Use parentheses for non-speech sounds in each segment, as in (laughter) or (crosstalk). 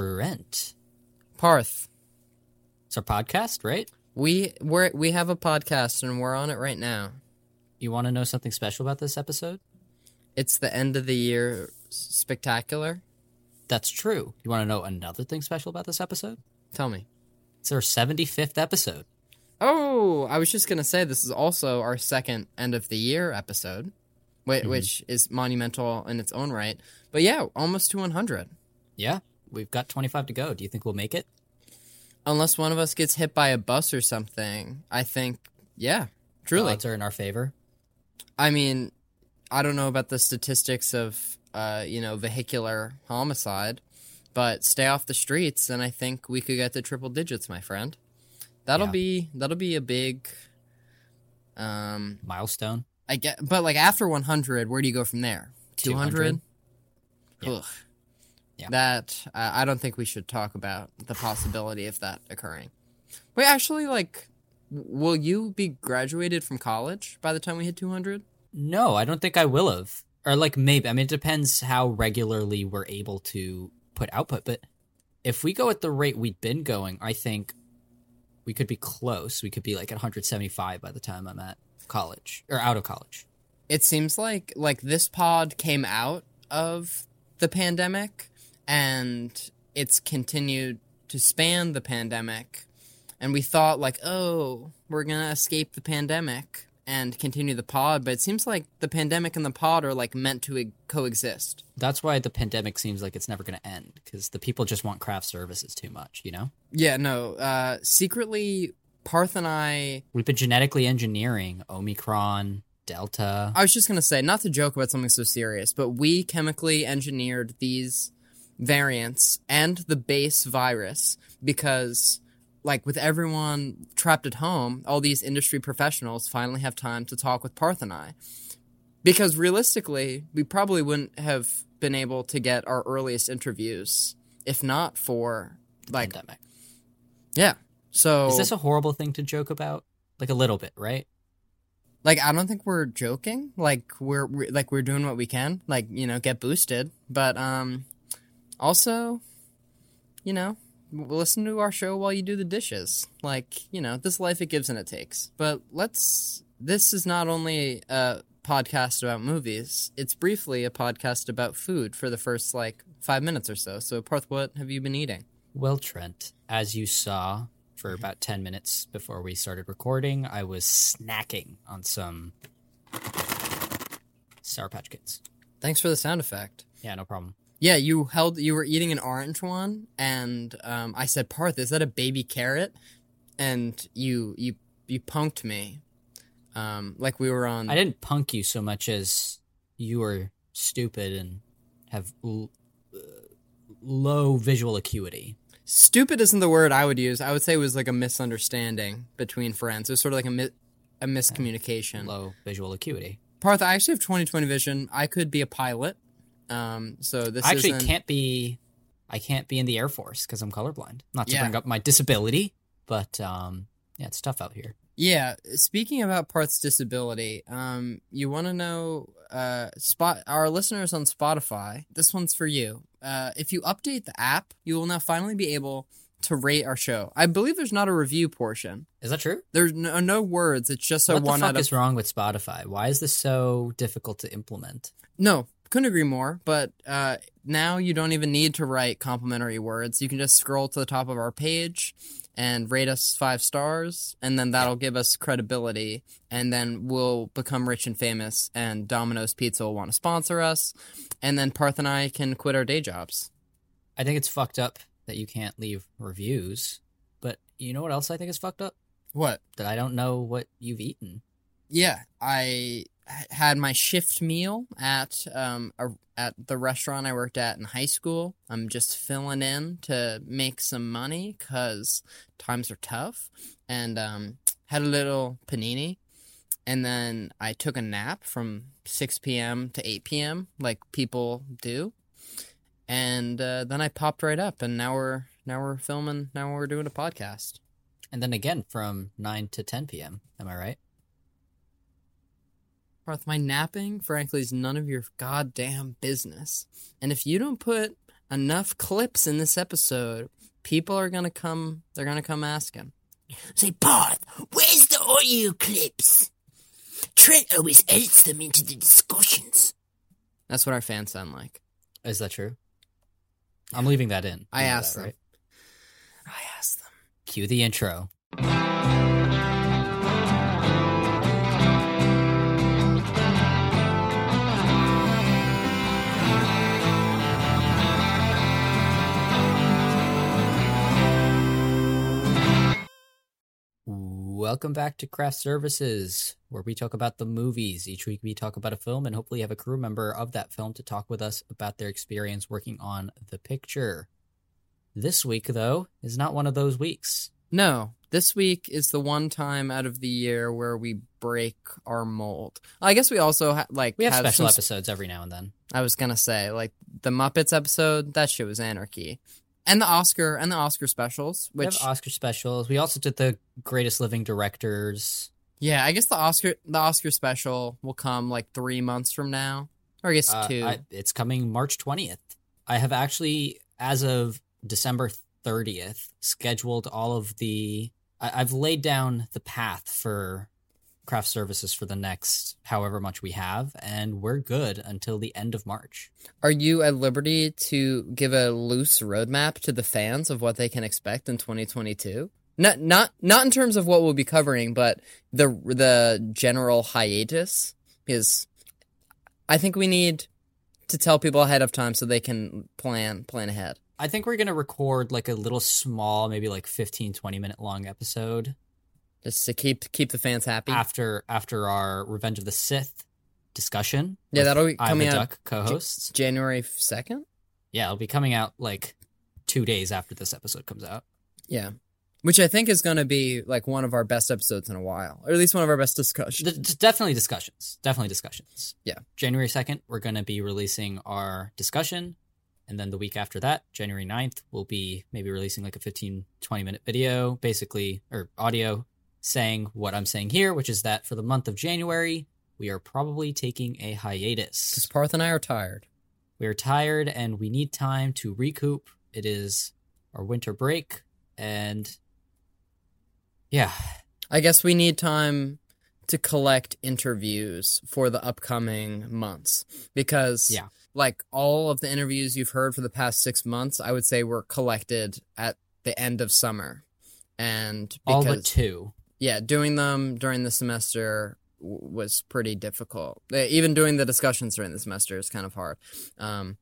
Trent. Parth, It's our podcast, right? we we we have a podcast and we're on it right now. You want to know something special about this episode? It's the end of the year spectacular. That's true. You want to know another thing special about this episode? Tell me. It's our 75th episode. Oh, I was just gonna say this is also our second end of the year episode, Mhm. which is monumental in its own right. But yeah, almost to 100. Yeah, we've got 25 to go. Do you think we'll make it? Unless one of us gets hit by a bus or something, I think yeah, The truly. odds are in our favor. I mean, I don't know about the statistics of uh, you know, vehicular homicide, but stay off the streets and I think we could get to triple digits, my friend. That'll Yeah. be that'll be a big um Milestone. I get but like after 100, where do you go from there? 200? 200? Yeah. Ugh. Yeah. That I I don't think we should talk about the possibility of that occurring. Wait, actually like will you be graduated from college by the time we hit 200? No, I don't think I will have. Or like maybe. I mean, it depends how regularly we're able to put output. But if we go at the rate we've been going, I think we could be close. We could be like at 175 by the time I'm at college or out of college. it seems like like this pod came out of the pandemic and it's continued to span the pandemic and we thought like oh we're gonna escape the pandemic and continue the pod but it seems like the pandemic and the pod are like meant to e- coexist That's why the pandemic seems like it's never going to end because the people just want craft services too much, you know? yeah no uh secretly parth and i We've been genetically engineering Omicron, Delta. I was just gonna say, not to joke about something so serious, but we chemically engineered these variants and the base virus because, like, with everyone trapped at home, all these industry professionals finally have time to talk with Parth and I. Because realistically, we probably wouldn't have been able to get our earliest interviews if not for, like, pandemic. yeah. So, Is this a horrible thing to joke about? Like a little bit, right? like i don't think we're joking like we're, we're like we're doing what we can like you know get boosted but um also you know listen to our show while you do the dishes like you know this life it gives and it takes but let's this is not only a podcast about movies it's briefly a podcast about food for the first like five minutes or so so parth what have you been eating Well, Trent, as you saw for Mm-hmm. about 10 minutes before we started recording, I was snacking on some Sour Patch Kids. thanks for the sound effect Yeah, no problem. Yeah, you held you were eating an orange one, and um, I said, "Parth, is that a baby carrot?" And you you you punked me, um, like we were on. I didn't punk you so much as you were stupid and have l- uh, low visual acuity. Stupid isn't the word I would use. I would say it was like a misunderstanding between friends. It was sort of like a mi- a miscommunication. Low visual acuity. Parth, I actually have twenty twenty vision. I could be a pilot. Um, so this I actually isn't- can't be. I can't be in the Air Force because I'm colorblind. Not to Yeah. bring up my disability, but um, yeah, it's tough out here. Yeah, speaking about Parth's disability, um, you want to know uh, spot our listeners on Spotify. This one's for you. Uh, if you update the app, you will now finally be able to rate our show. I believe there's not a review portion. Is that true? There's no, no words. It's just a what the fuck out of is wrong with Spotify? Why is this so difficult to implement? no. Couldn't agree more. But uh, now you don't even need to write complimentary words. You can just scroll to the top of our page and rate us five stars, and then that'll give us credibility, and then we'll become rich and famous, and Domino's Pizza will want to sponsor us, and then Parth and I can quit our day jobs. I think it's fucked up that you can't leave reviews. But you know what else I think is fucked up? What? That I don't know what you've eaten. Yeah, I had my shift meal at um a, at the restaurant I worked at in high school. I'm just filling in to make some money cuz times are tough and um had a little panini and then I took a nap from 6 p.m. to 8 p.m. like people do. And uh, then I popped right up and now we're now we're filming now we're doing a podcast. And then again from 9 to 10 p.m. Am I right? Parth, my napping, frankly, is none of your goddamn business. And if you don't put enough clips in this episode, people are gonna come. They're gonna come asking. Say, Parth, where's the audio clips? Trent always edits them into the discussions. That's what our fans sound like. Is that true? I'm leaving that in. I You know asked that, them. right? I asked them. Cue the intro. Welcome back to Craft Services, where we talk about the movies. Each week we talk about a film and hopefully have a crew member of that film to talk with us about their experience working on the picture. This week, though, is not one of those weeks. No, this week is the one time out of the year where we break our mold. I guess we also ha- like We have special some- episodes every now and then. I was gonna say like the Muppets episode. That shit was anarchy, and the Oscar and the Oscar specials. We Which have Oscar specials. We also did the greatest living directors. yeah, I guess the Oscar the Oscar special will come like three months from now, or I guess Uh, two. I, it's coming March 20th. I have actually, as of December 30th, scheduled all of the. I, I've laid down the path for craft services for the next however much we have, and we're good until the end of March. Are you at liberty to give a loose roadmap to the fans of what they can expect in 2022? Not not not in terms of what we'll be covering, but the the general hiatus is. I think we need to tell people ahead of time so they can plan plan ahead. I think we're going to record like a little small, maybe like 15, 20 minute long episode Just to keep keep the fans happy. after after our Revenge of the Sith discussion. Yeah, that'll be coming out Duck co-hosts. January second. Yeah, it'll be coming out like two days after this episode comes out. Yeah, which I think is going to be like one of our best episodes in a while, or at least one of our best discussions. D- definitely discussions. Definitely discussions. Yeah. January 2nd, we're going to be releasing our discussion. And then the week after that, January 9th, we'll be maybe releasing like a 15, 20 minute video, basically, or audio saying what I'm saying here, which is that for the month of January, we are probably taking a hiatus. Because Parth and I are tired. We are tired and we need time to recoup. It is our winter break. And yeah, I guess we need time to collect interviews for the upcoming months because Yeah. like all of the interviews you've heard for the past 6 months, I would say were collected at the end of summer. And all because but two. Yeah, doing them during the semester w- was pretty difficult. Uh, Even doing the discussions during the semester is kind of hard. Um,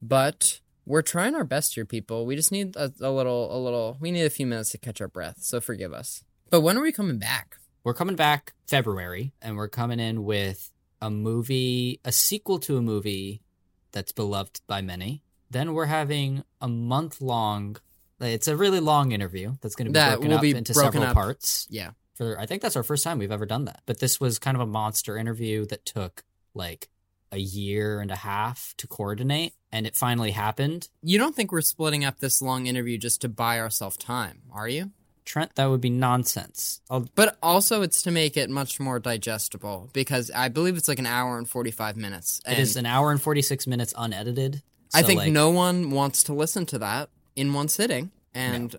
but we're trying our best here, people. We just need a, a little, a little. We need a few minutes to catch our breath. So forgive us. But when are we coming back? We're coming back February, and we're coming in with a movie, a sequel to a movie that's beloved by many. Then we're having a month long. It's a really long interview that's going to be That broken will up be into broken several up. parts. Yeah, For I think that's our first time we've ever done that. But this was kind of a monster interview that took like a year and a half to coordinate, and it finally happened. you don't think we're splitting up this long interview just to buy ourselves time, are you? Trent, that would be nonsense. I'll, But also, it's to make it much more digestible because I believe it's like an hour and forty-five minutes. it is an hour and forty six minutes unedited. I think like, no one wants to listen to that in one sitting, and uh,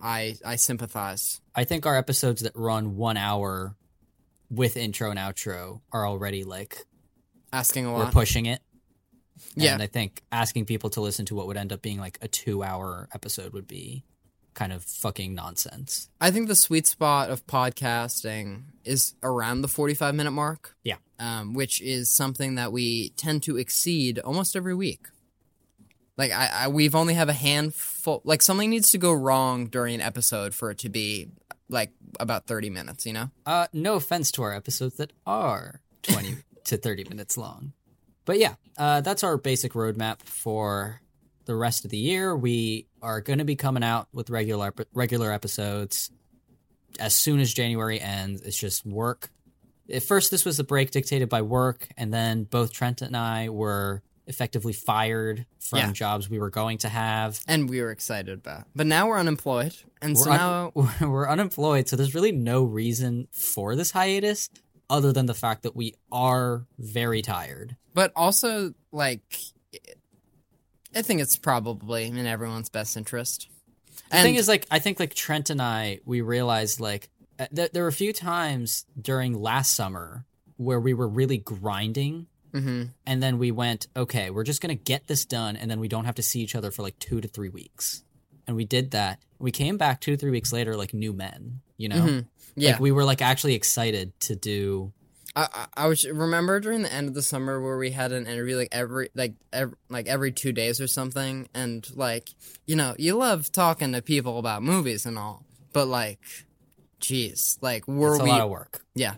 I I sympathize. I think our episodes that run one hour with intro and outro are already like Asking a lot. we're pushing it. Yeah. And I think asking people to listen to what would end up being like a two hour episode would be kind of fucking nonsense. I think the sweet spot of podcasting is around the forty-five minute mark. Yeah. um, which is something that we tend to exceed almost every week. Like I, I, we've only have a handful. Like something needs to go wrong during an episode for it to be like about thirty minutes. You know. Uh no offense to our episodes that are 20 (laughs) to 30 minutes long. But yeah, uh that's our basic roadmap for the rest of the year. We are going to be coming out with regular regular episodes as soon as January ends. It's just work. At first this was a break dictated by work and then both Trent and I were effectively fired from Yeah. jobs we were going to have. and we were excited about. But now we're unemployed, and so (laughs) we're, now un- we're unemployed, so there's really no reason for this hiatus other than the fact that we are very tired. but also like I think it's probably in everyone's best interest. The thing is, like, I think like Trent and I, we realized like uh, th- there were a few times during last summer where we were really grinding, Mhm. and then we went, okay, we're just gonna get this done, and then we don't have to see each other for like two to three weeks, and we did that. We came back two to three weeks later like new men, you know. Mhm. yeah, Like we were like actually excited to do. I, I I was remember during the end of the summer where we had an interview like every like every, like every two days or something, and like you know you love talking to people about movies and all, but like, jeez, like were It's a we lot of work. yeah,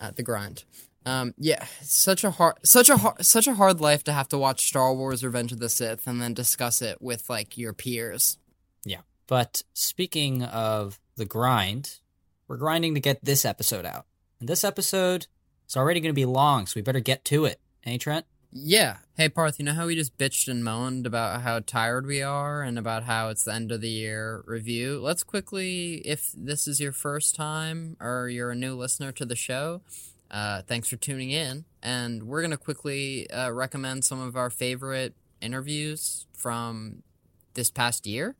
uh, the grind. Um, yeah, such a hard, such a hard, such a hard life to have to watch Star Wars: Revenge of the Sith and then discuss it with like your peers. Yeah. But speaking of the grind, we're grinding to get this episode out. And this episode is already going to be long, so we better get to it. Hey, Trent? Yeah. Hey, Parth, you know how we just bitched and moaned about how tired we are and about how it's the end of the year review? Let's quickly, if this is your first time or you're a new listener to the show, uh, thanks for tuning in. And we're going to quickly uh, recommend some of our favorite interviews from this past year.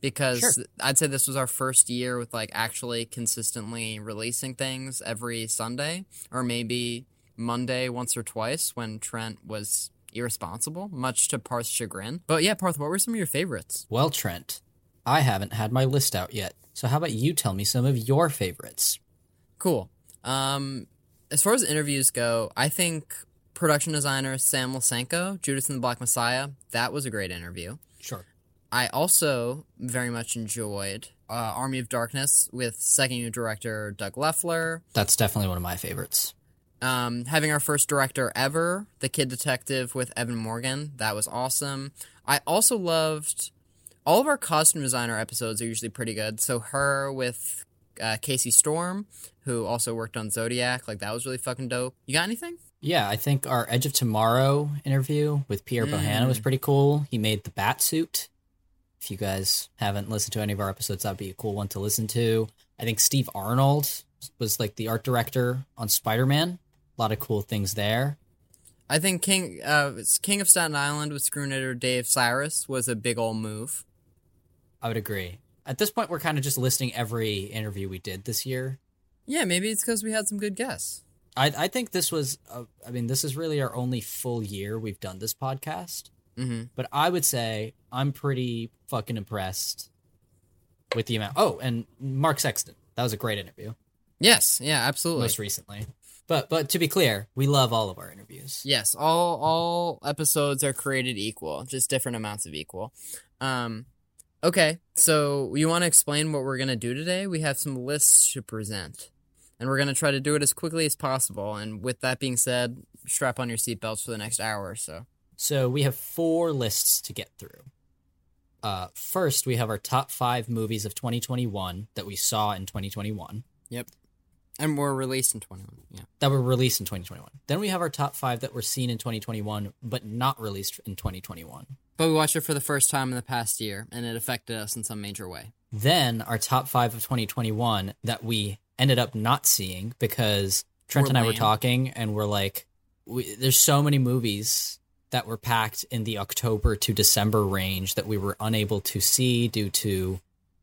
Because Sure. I'd say this was our first year with like actually consistently releasing things every Sunday, or maybe Monday once or twice when Trent was irresponsible, much to Parth's chagrin. But yeah, Parth, what were some of your favorites? Well, Trent, I haven't had my list out yet. So how about you tell me some of your favorites? Cool. Um, as far as interviews go, I think production designer Sam Lisenco, Judas and the Black Messiah, that was a great interview. Sure. I also very much enjoyed uh, Army of Darkness with second unit director Doug Lefler. That's definitely one of my favorites. Um, having our first director ever, The Kid Detective with Evan Morgan, that was awesome. I also loved all of our costume designer episodes are usually pretty good. So her with uh, Casey Storm, who also worked on Zodiac, like that was really fucking dope. You got anything? Yeah, I think our Edge of Tomorrow interview with Pierre Bohanna was pretty cool. He made the bat suit. If you guys haven't listened to any of our episodes, that'd be a cool one to listen to. I think Steve Arnold was like the art director on Spider Man. A lot of cool things there. I think King uh, King of Staten Island with screenwriter Dave Sirus was a big old move. I would agree. At this point, we're kind of just listing every interview we did this year. Yeah, maybe it's because we had some good guests. I, I think this was, uh, I mean, this is really our only full year we've done this podcast. Mm-hmm. But I would say I'm pretty fucking impressed with the amount. Oh, and Mark Sexton. That was a great interview, Yes, yeah, absolutely. most recently. But but to be clear, we love all of our interviews. Yes, all all episodes are created equal, just different amounts of equal. Um, okay, so you want to explain what we're gonna do today? We have some lists to present, and we're gonna try to do it as quickly as possible. And with that being said, strap on your seatbelts for the next hour or so. So we have four lists to get through. Uh, first, we have our top five movies of 2021 that we saw in 2021 Yep, and we're released in twenty one. Yeah. that were released in 2021. Then we have our top five that were seen in 2021 but not released in 2021. But we watched it for the first time in the past year, and it affected us in some major way. Then our top five of 2021 that we ended up not seeing because Trent We're and I were talking and we're like, we, there's so many movies that were packed in the October to December range that we were unable to see due to,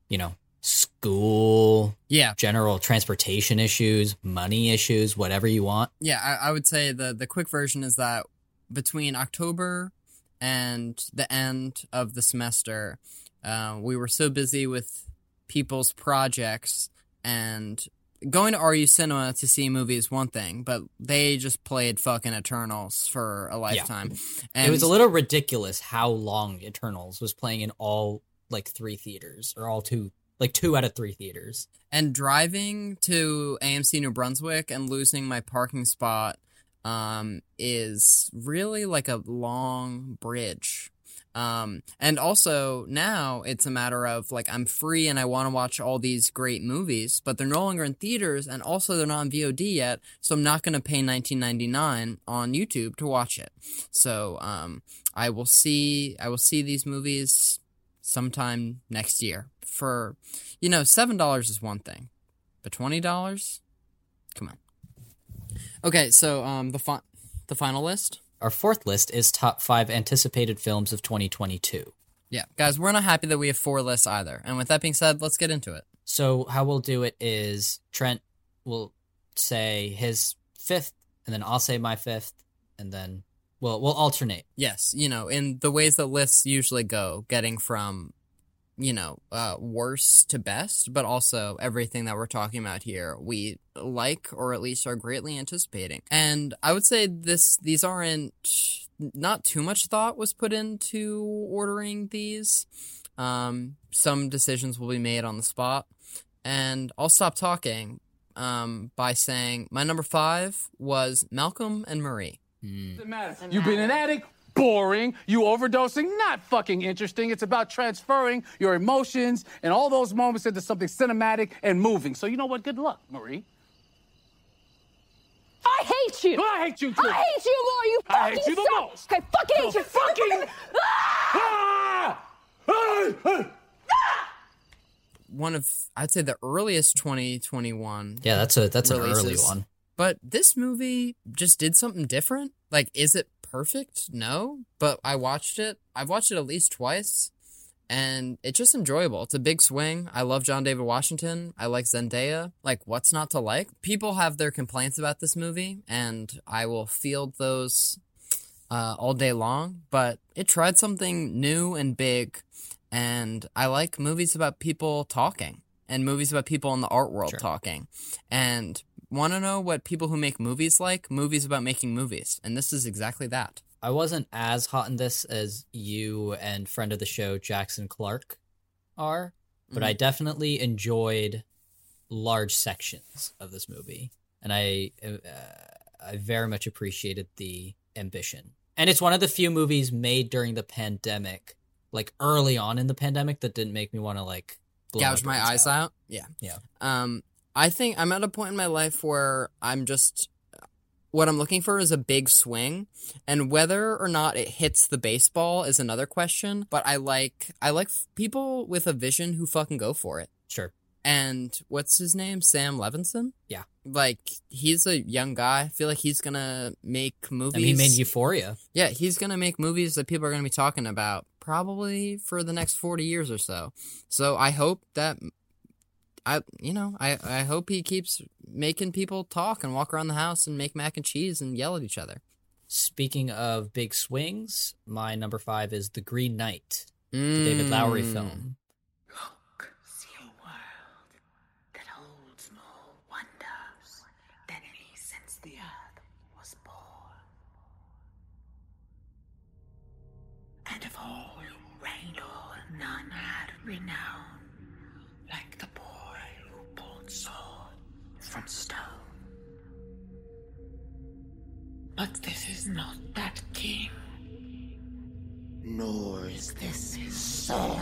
you know, school, Yeah, general transportation issues, money issues, whatever you want. Yeah, I, I would say the the quick version is that between October and the end of the semester, uh, we were so busy with people's projects and going to RU Cinema to see a movie is one thing, but they just played fucking Eternals for a lifetime. And it was a little ridiculous how long Eternals was playing in all like three theaters or all two, like two out of three theaters. and driving to AMC New Brunswick and losing my parking spot um, is really like a long bridge. Um, and also now it's a matter of like I'm free and I want to watch all these great movies, but they're no longer in theaters and also they're not on VOD yet, so I'm not going to pay 19.99 on YouTube to watch it. So um, I will see I will see these movies sometime next year for you know seven dollars is one thing, but twenty dollars, come on. Okay, so um the fi- the final list. Our fourth list is top five anticipated films of 2022. Yeah, guys, we're not happy that we have four lists either. And with that being said, let's get into it. So how we'll do it is Trent will say his fifth, and then I'll say my fifth, and then we'll we'll alternate. Yes, you know, in the ways that lists usually go, getting from, you know, uh, worst to best, but also everything that we're talking about here, we like or at least are greatly anticipating. And I would say this, these aren't, not too much thought was put into ordering these. Um, some decisions will be made on the spot. And I'll stop talking um, by saying my number five was Malcolm and Marie. Doesn't matter. You've been an addict, boring. You overdosing, not fucking interesting. It's about transferring your emotions and all those moments into something cinematic and moving. So you know what? Good luck, Marie. I hate you. I hate you too. I hate you more. You I fucking hate you the suck. most. I fucking hate The you. fucking- (laughs) Ah! Ah! Ah! One of, I'd say, the earliest 2021 Yeah, that's a that's an early one. But this movie just did something different. Like, is it perfect? No. But I watched it. I've watched it at least twice. And it's just enjoyable. It's a big swing. I love John David Washington. I like Zendaya. Like, what's not to like? People have their complaints about this movie, and I will field those uh, all day long. But it tried something new and big. And I like movies about people talking and movies about people in the art world Sure. talking. And want to know what people who make movies like? Movies about making movies. And this is exactly that. I wasn't as hot in this as you and friend of the show Jackson Clark are, but I definitely enjoyed large sections of this movie, and I uh, I very much appreciated the ambition. And it's one of the few movies made during the pandemic, like early on in the pandemic, that didn't make me want to like Gouge my brains eyes out. Yeah. Yeah. Um, I think I'm at a point in my life where I'm just what I'm looking for is a big swing, and whether or not it hits the baseball is another question. But I like I like f- people with a vision who fucking go for it. Sure. And what's his name? Sam Levinson. Yeah. Like he's a young guy. I feel like he's gonna make movies. I mean, he made Euphoria. Yeah, he's gonna make movies that people are gonna be talking about probably for the next forty years or so. So I hope that I, you know, I I hope he keeps making people talk and walk around the house and make mac and cheese and yell at each other. Speaking of big swings, my number five is The Green Knight, the David Lowery Mm. film. But this is not that king, nor is this his son.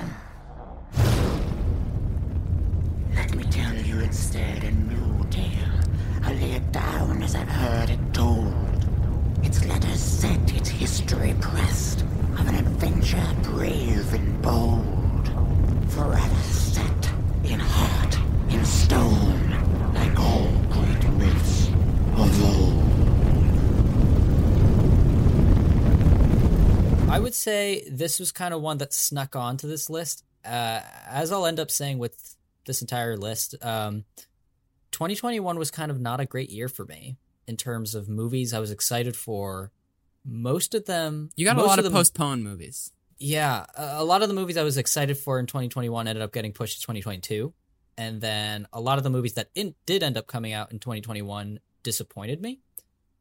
Let me tell you instead a new tale. I'll lay it down as I've heard it told. Its letters set, its history pressed, of an adventure brave and bold. Forever set in heart, in stone, say this was kind of one that snuck onto this list. Uh, as I'll end up saying with this entire list, um, 2021 was kind of not a great year for me in terms of movies I was excited for. Most of them, You got a lot of them- postponed movies. Yeah, a a lot of the movies I was excited for in 2021 ended up getting pushed to 2022, and then a lot of the movies that in, did end up coming out in 2021 disappointed me.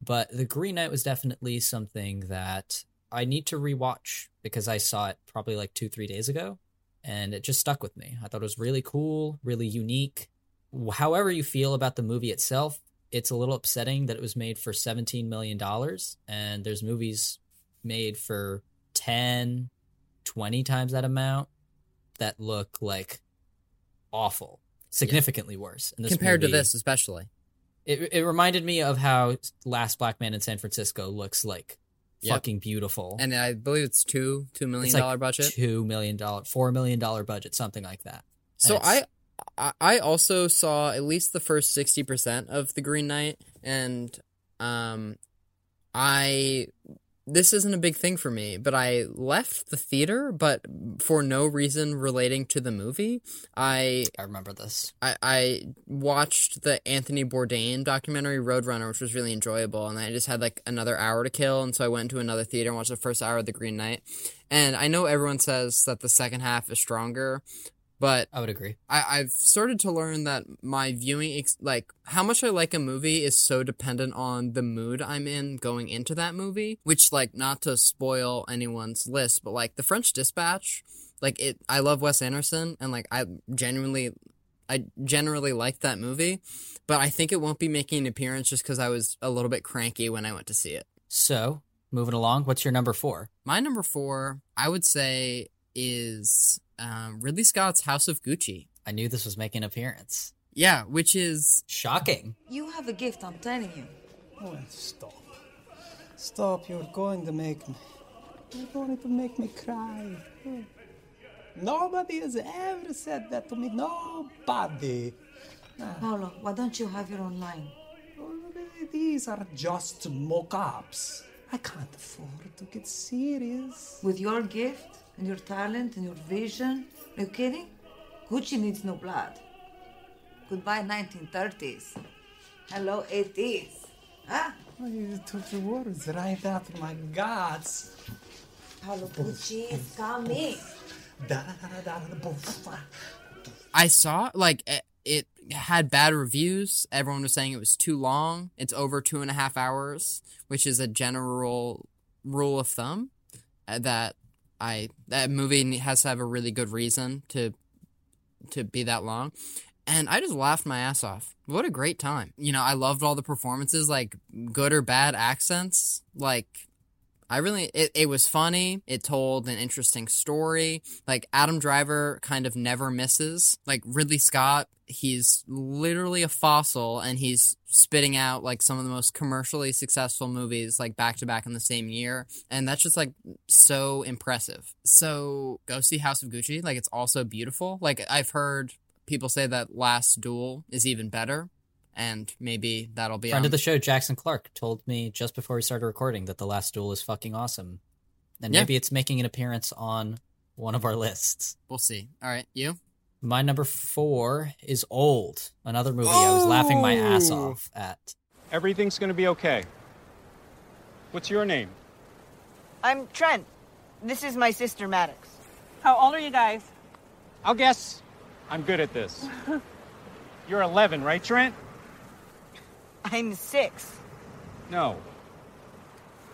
But The Green Knight was definitely something that I need to rewatch because I saw it probably like two, three days ago, and it just stuck with me. I thought it was really cool, really unique. However, you feel about the movie itself, it's a little upsetting that it was made for $17 million, and there's movies made for 10, 20 times that amount that look like awful, significantly worse. And this compared movie- to this, especially. it, it reminded me of how Last Black Man in San Francisco looks like Yep. fucking beautiful. And I believe it's two two million dollar like budget. two million dollar, four million dollar budget, something like that. So I I also saw at least the first sixty percent of the Green Knight, and um, I this isn't a big thing for me, but I left the theater, but for no reason relating to the movie. I I remember this. I, I watched the Anthony Bourdain documentary Roadrunner, which was really enjoyable, and I just had like another hour to kill, and so I went to another theater and watched the first hour of The Green Knight. And I know everyone says that the second half is stronger, but I would agree. I, I've started to learn that my viewing, ex- like how much I like a movie, is so dependent on the mood I'm in going into that movie. Which, like, not to spoil anyone's list, but like The French Dispatch, like it. I love Wes Anderson, and like I genuinely, I generally like that movie, but I think it won't be making an appearance just because I was a little bit cranky when I went to see it. So, moving along, what's your number four? My number four, I would say, is um, Ridley Scott's House of Gucci. I knew this was making an appearance. Yeah, which is Shocking. You have a gift, I'm telling you. Oh, stop. Stop, you're going to make me. You're going to make me cry. Nobody has ever said that to me. Nobody. Paolo, why don't you have your own line? These are just mock ups. I can't afford to get serious. With your gift and your talent and your vision, are you kidding? Gucci needs no blood. Goodbye 1930s. Hello 80s. Huh? Oh, You took the words right out of my guts. Paolo Gucci is coming. I saw like it, it had bad reviews. Everyone was saying it was too long. It's over two and a half hours, which is a general rule of thumb. uh, That I that movie has to have a really good reason to to be that long. And I just laughed my ass off. What a great time. You know, I loved all the performances, like good or bad accents. Like I really it, it was funny. It told an interesting story. Like Adam Driver kind of never misses. Like Ridley Scott, he's literally a fossil and he's spitting out like some of the most commercially successful movies like back to back in the same year. And that's just like so impressive. So go see House of Gucci. Like it's also beautiful. Like I've heard people say that Last Duel is even better. And maybe that'll be Friend on- of the show, Jackson Clark, told me just before we started recording that The Last Duel is fucking awesome. And Yeah. maybe it's making an appearance on one of our lists. We'll see. All right, you? My number four is Old, another movie I was laughing my ass Oh! off at. Everything's gonna be okay. What's your name? I'm Trent. This is my sister Maddox. How old are you guys? I'll guess I'm good at this. (laughs) You're 11, right, Trent? I'm six. No.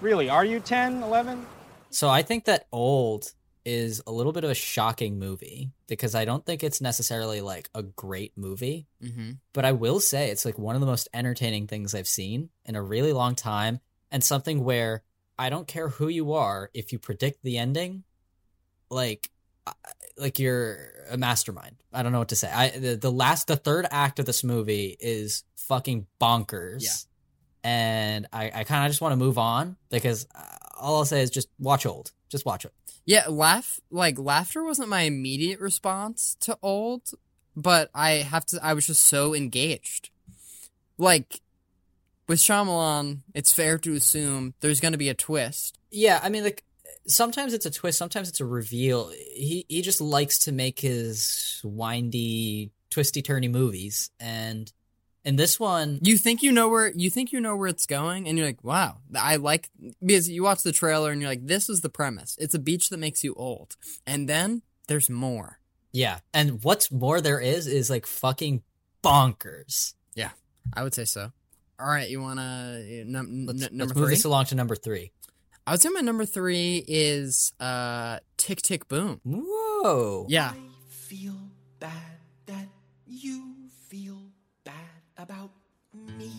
Really, are you 10, 11? So I think that Old is a little bit of a shocking movie because I don't think it's necessarily like a great movie. Mm-hmm. but I will say it's like one of the most entertaining things I've seen in a really long time, and something where I don't care who you are if you predict the ending, like, I- like you're a mastermind. I don't know what to say. I the, the last the third act of this movie is fucking bonkers. Yeah. And I, I kind of just want to move on because uh, all I'll say is just watch old. Just watch it. Yeah, laugh like laughter wasn't my immediate response to old, but I have to I was just so engaged. Like with Shyamalan, it's fair to assume there's gonna be a twist. Yeah, I mean, like sometimes it's a twist, sometimes it's a reveal. He he just likes to make his windy, twisty, turny movies, and in this one, You think you know where you think you know where it's going, and you're like, wow, I like because you watch the trailer and you're like, this is the premise. It's a beach that makes you old, and then there's more. yeah, and what's more there is is like fucking bonkers. Yeah, I would say so. All right, you wanna num- Let's, n- let's move three? this along to number three. I would say my number three is uh Tick Tick Boom. Whoa, Yeah, I feel bad that you feel bad about me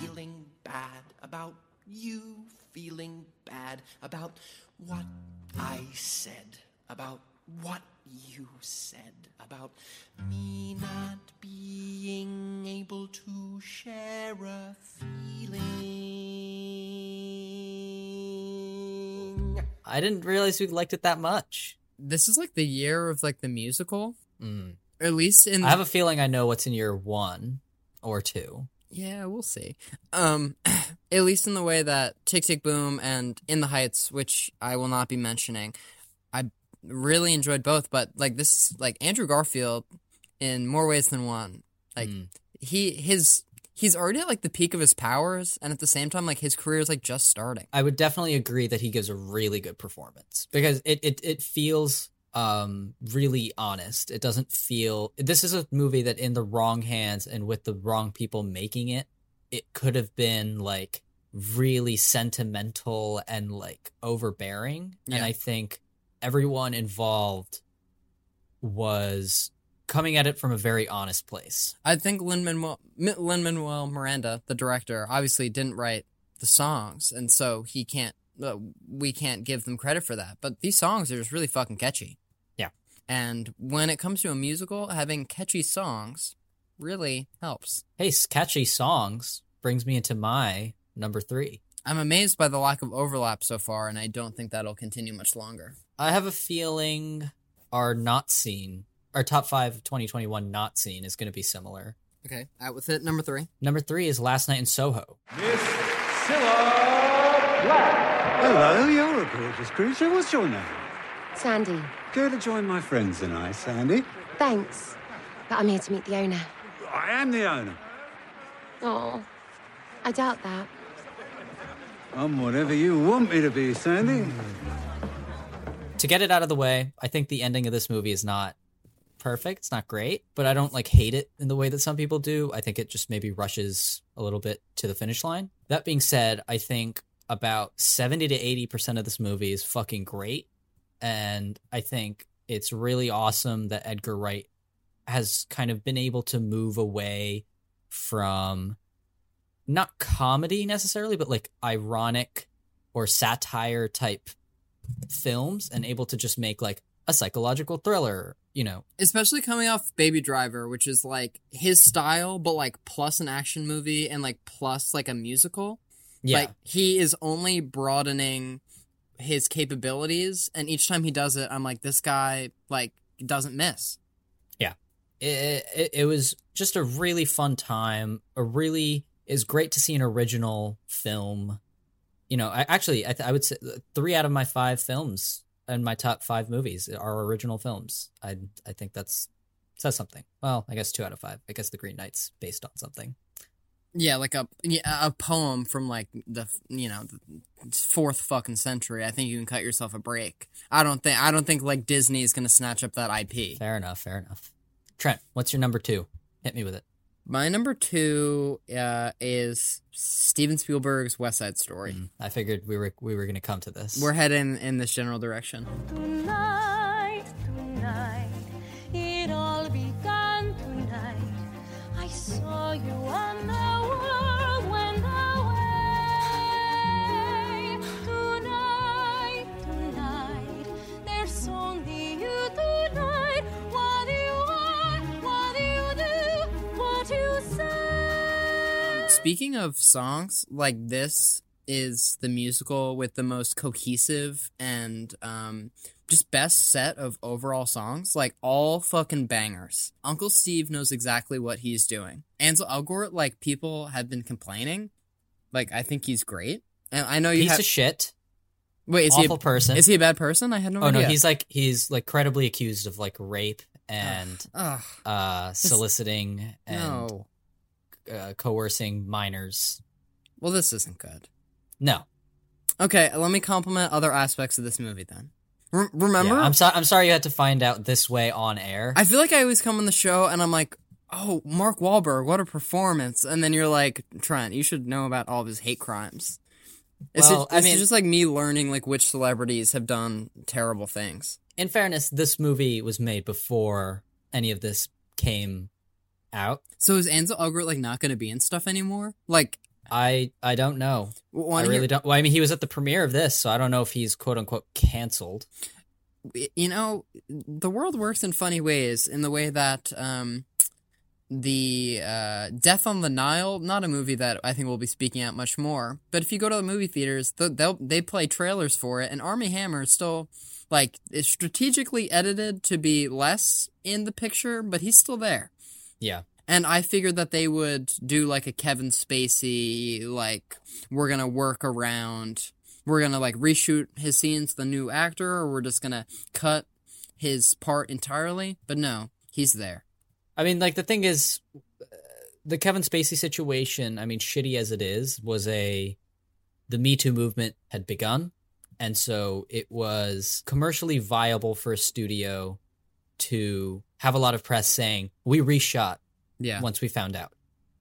feeling bad about you feeling bad about what I said about what you said about me not being able to share a I didn't realize we liked it that much. this is like the year of like the musical, Mm. or at least in I have a feeling I know what's in year one or two. Yeah, we'll see. Um, (clears throat) at least in the way that Tick Tick Boom and In the Heights, which I will not be mentioning, I really enjoyed both. But like this, like Andrew Garfield, in more ways than one, like Mm. he his he's already at like the peak of his powers, and at the same time, like his career is like just starting. I would definitely agree that he gives a really good performance because it it, it feels um really honest. It doesn't feel this is a movie that in the wrong hands and with the wrong people making it, it could have been like really sentimental and like overbearing. And I think everyone involved was coming at it from a very honest place. I think Lin Manuel Lin Manuel Miranda, the director, obviously didn't write the songs, and so he can't. Uh, we can't give them credit for that. But these songs are just really fucking catchy. Yeah. And when it comes to a musical, having catchy songs really helps. Hey, catchy songs brings me into my number 3. I'm amazed by the lack of overlap so far, and I don't think that'll continue much longer. I have a feeling our not seen, our top five of 2021 not seen is going to be similar. Okay, out with it. Number three. Number three is Last Night in Soho. Miss Cilla Black. Hello, you're a gorgeous creature. What's your name? Sandy, Go to join my friends and I, Sandy. thanks. But I'm here to meet the owner. I am the owner. Oh, I doubt that. I'm whatever you want me to be, Sandy. To get it out of the way, I think the ending of this movie is not perfect. It's not great, but I don't like hate it in the way that some people do. I think it just maybe rushes a little bit to the finish line. That being said, I think about 70 to 80% of this movie is fucking great. And I think it's really awesome that Edgar Wright has kind of been able to move away from not comedy necessarily, but like ironic or satire type films and able to just make like a psychological thriller, you know. Especially coming off Baby Driver, which is like his style, but like plus an action movie and like plus like a musical. Yeah. Like he is only broadening his capabilities, and each time he does it, I'm like, this guy like doesn't miss. Yeah. It, it, it was just a really fun time. A really is great to see an original film. You know, I, actually, I, th- I would say uh, three out of my five films and my top five movies are original films. I I think that's says something. Well, I guess two out of five. I guess The Green Knight's based on something. Yeah, like a yeah, a poem from like the you know the fourth fucking century. I think you can cut yourself a break. I don't think I don't think like Disney is gonna snatch up that IP. Fair enough. Fair enough. Trent, what's your number two? Hit me with it. My number two uh, is Steven Spielberg's West Side Story. I figured we were we were going to come to this. We're heading in this general direction. Speaking of songs, like this is the musical with the most cohesive and um, just best set of overall songs. Like all fucking bangers. Uncle Steve knows exactly what he's doing. Ansel Elgort, like people have been complaining. Like I think he's great, and I know you Piece have. of shit. Wait, is awful he a, person. Is he a bad person? I had no idea. oh idea. no, he's like he's like credibly accused of like rape and Ugh. uh soliciting and no. Uh, coercing minors. Well, this isn't good. No. Okay, let me compliment other aspects of this movie then. Re- remember, Yeah, I'm sorry. I'm sorry you had to find out this way on air. I feel like I always come on the show and I'm like, oh, Mark Wahlberg, what a performance. And then you're like, Trent, you should know about all of his hate crimes. It's, Well, just, I it's mean- just like me learning like which celebrities have done terrible things. In fairness, this movie was made before any of this came out. So is Ansel Elgort like not going to be in stuff anymore? Like, I I don't know. w- I really hear- don't. Well, I mean, he was at the premiere of this, so I don't know if he's quote unquote canceled. you know, the world works in funny ways. In the way that um, the uh, Death on the Nile, not a movie that I think we'll be speaking out much more. But if you go to the movie theaters, they'll they play trailers for it, and Armie Hammer is still like is strategically edited to be less in the picture, but he's still there. Yeah. And I figured that they would do like a Kevin Spacey, like we're gonna work around, we're gonna like reshoot his scenes, the new actor, or we're just gonna cut his part entirely. But no, he's there. I mean, like the thing is, the Kevin Spacey situation. I mean, shitty as it is, was a the Me Too movement had begun, and so it was commercially viable for a studio to have a lot of press saying we reshot Yeah. once we found out.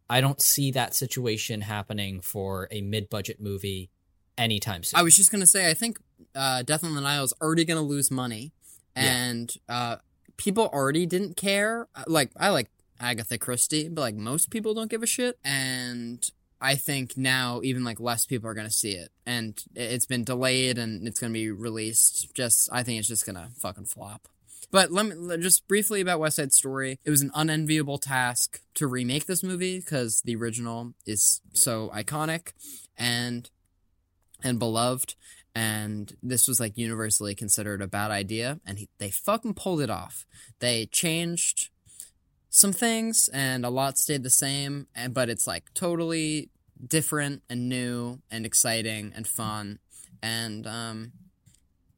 I don't see that situation happening for a mid-budget movie anytime soon. I was just gonna say, I think uh, Death on the Nile is already gonna lose money, and uh, people already didn't care. Uh, Like I like Agatha Christie, but like most people don't give a shit. And I think now even like less people are gonna see it, and it's been delayed and it's gonna be released. Just I think it's just gonna fucking flop. But let me just briefly about West Side Story. It was an unenviable task to remake this movie because the original is so iconic and and beloved and this was like universally considered a bad idea and he, they fucking pulled it off they changed some things and a lot stayed the same and but it's like totally different and new and exciting and fun and um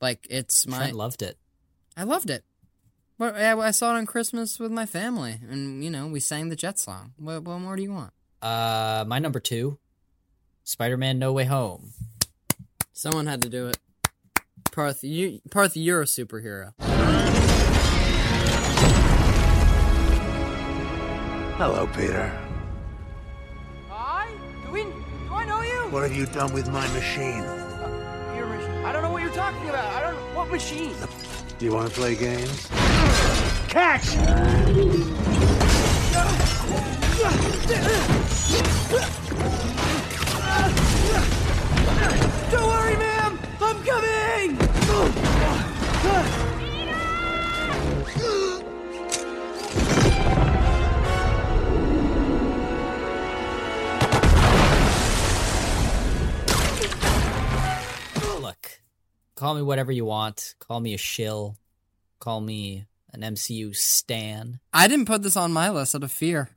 like it's my Trent loved it. I loved it. Well, I, I saw it on Christmas with my family, and you know we sang the Jet song. What, what more do you want? Uh, my number two, Spider-Man: No Way Home. Someone had to do it. Parth, you Parth, you're a superhero. Hello, Peter. Hi? Do we? Do I know you? What have you done with my machine? Your machine. I don't know what you're talking about. I don't. What machine? Do you want to play games? Catch! Don't worry, ma'am. I'm coming. Call me whatever you want. Call me a shill. Call me an MCU stan. I didn't put this on my list out of fear.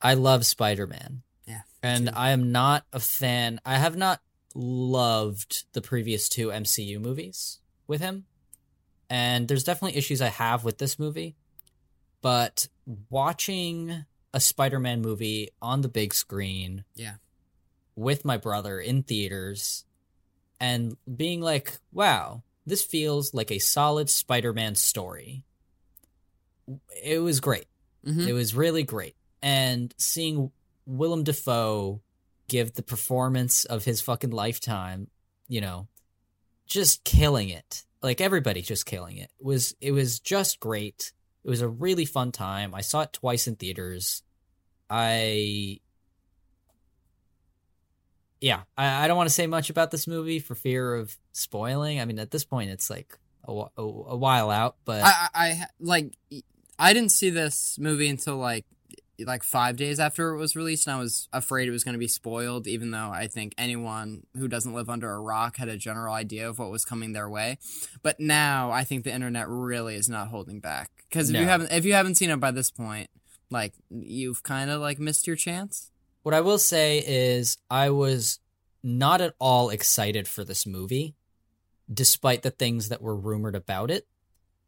I love Spider Man. Yeah. And I am not a fan. I have not loved the previous two MCU movies with him. And there's definitely issues I have with this movie. But watching a Spider Man movie on the big screen Yeah. with my brother in theaters and being like, wow, this feels like a solid Spider Man story. It was great. Mhm. It was really great. And seeing Willem Dafoe give the performance of his fucking lifetime, you know, just killing it. Like everybody just killing it. it was it was just great. It was a really fun time. I saw it twice in theaters. I yeah, I, I don't want to say much about this movie for fear of spoiling. I mean, at this point, it's like a, a, a while out, but I, I, like I didn't see this movie until like like five days after it was released, and I was afraid it was going to be spoiled. Even though I think anyone who doesn't live under a rock had a general idea of what was coming their way, but now I think the internet really is not holding back because if you haven't if you haven't seen it by this point, like you've kind of like missed your chance. What I will say is, I was not at all excited for this movie, despite the things that were rumored about it,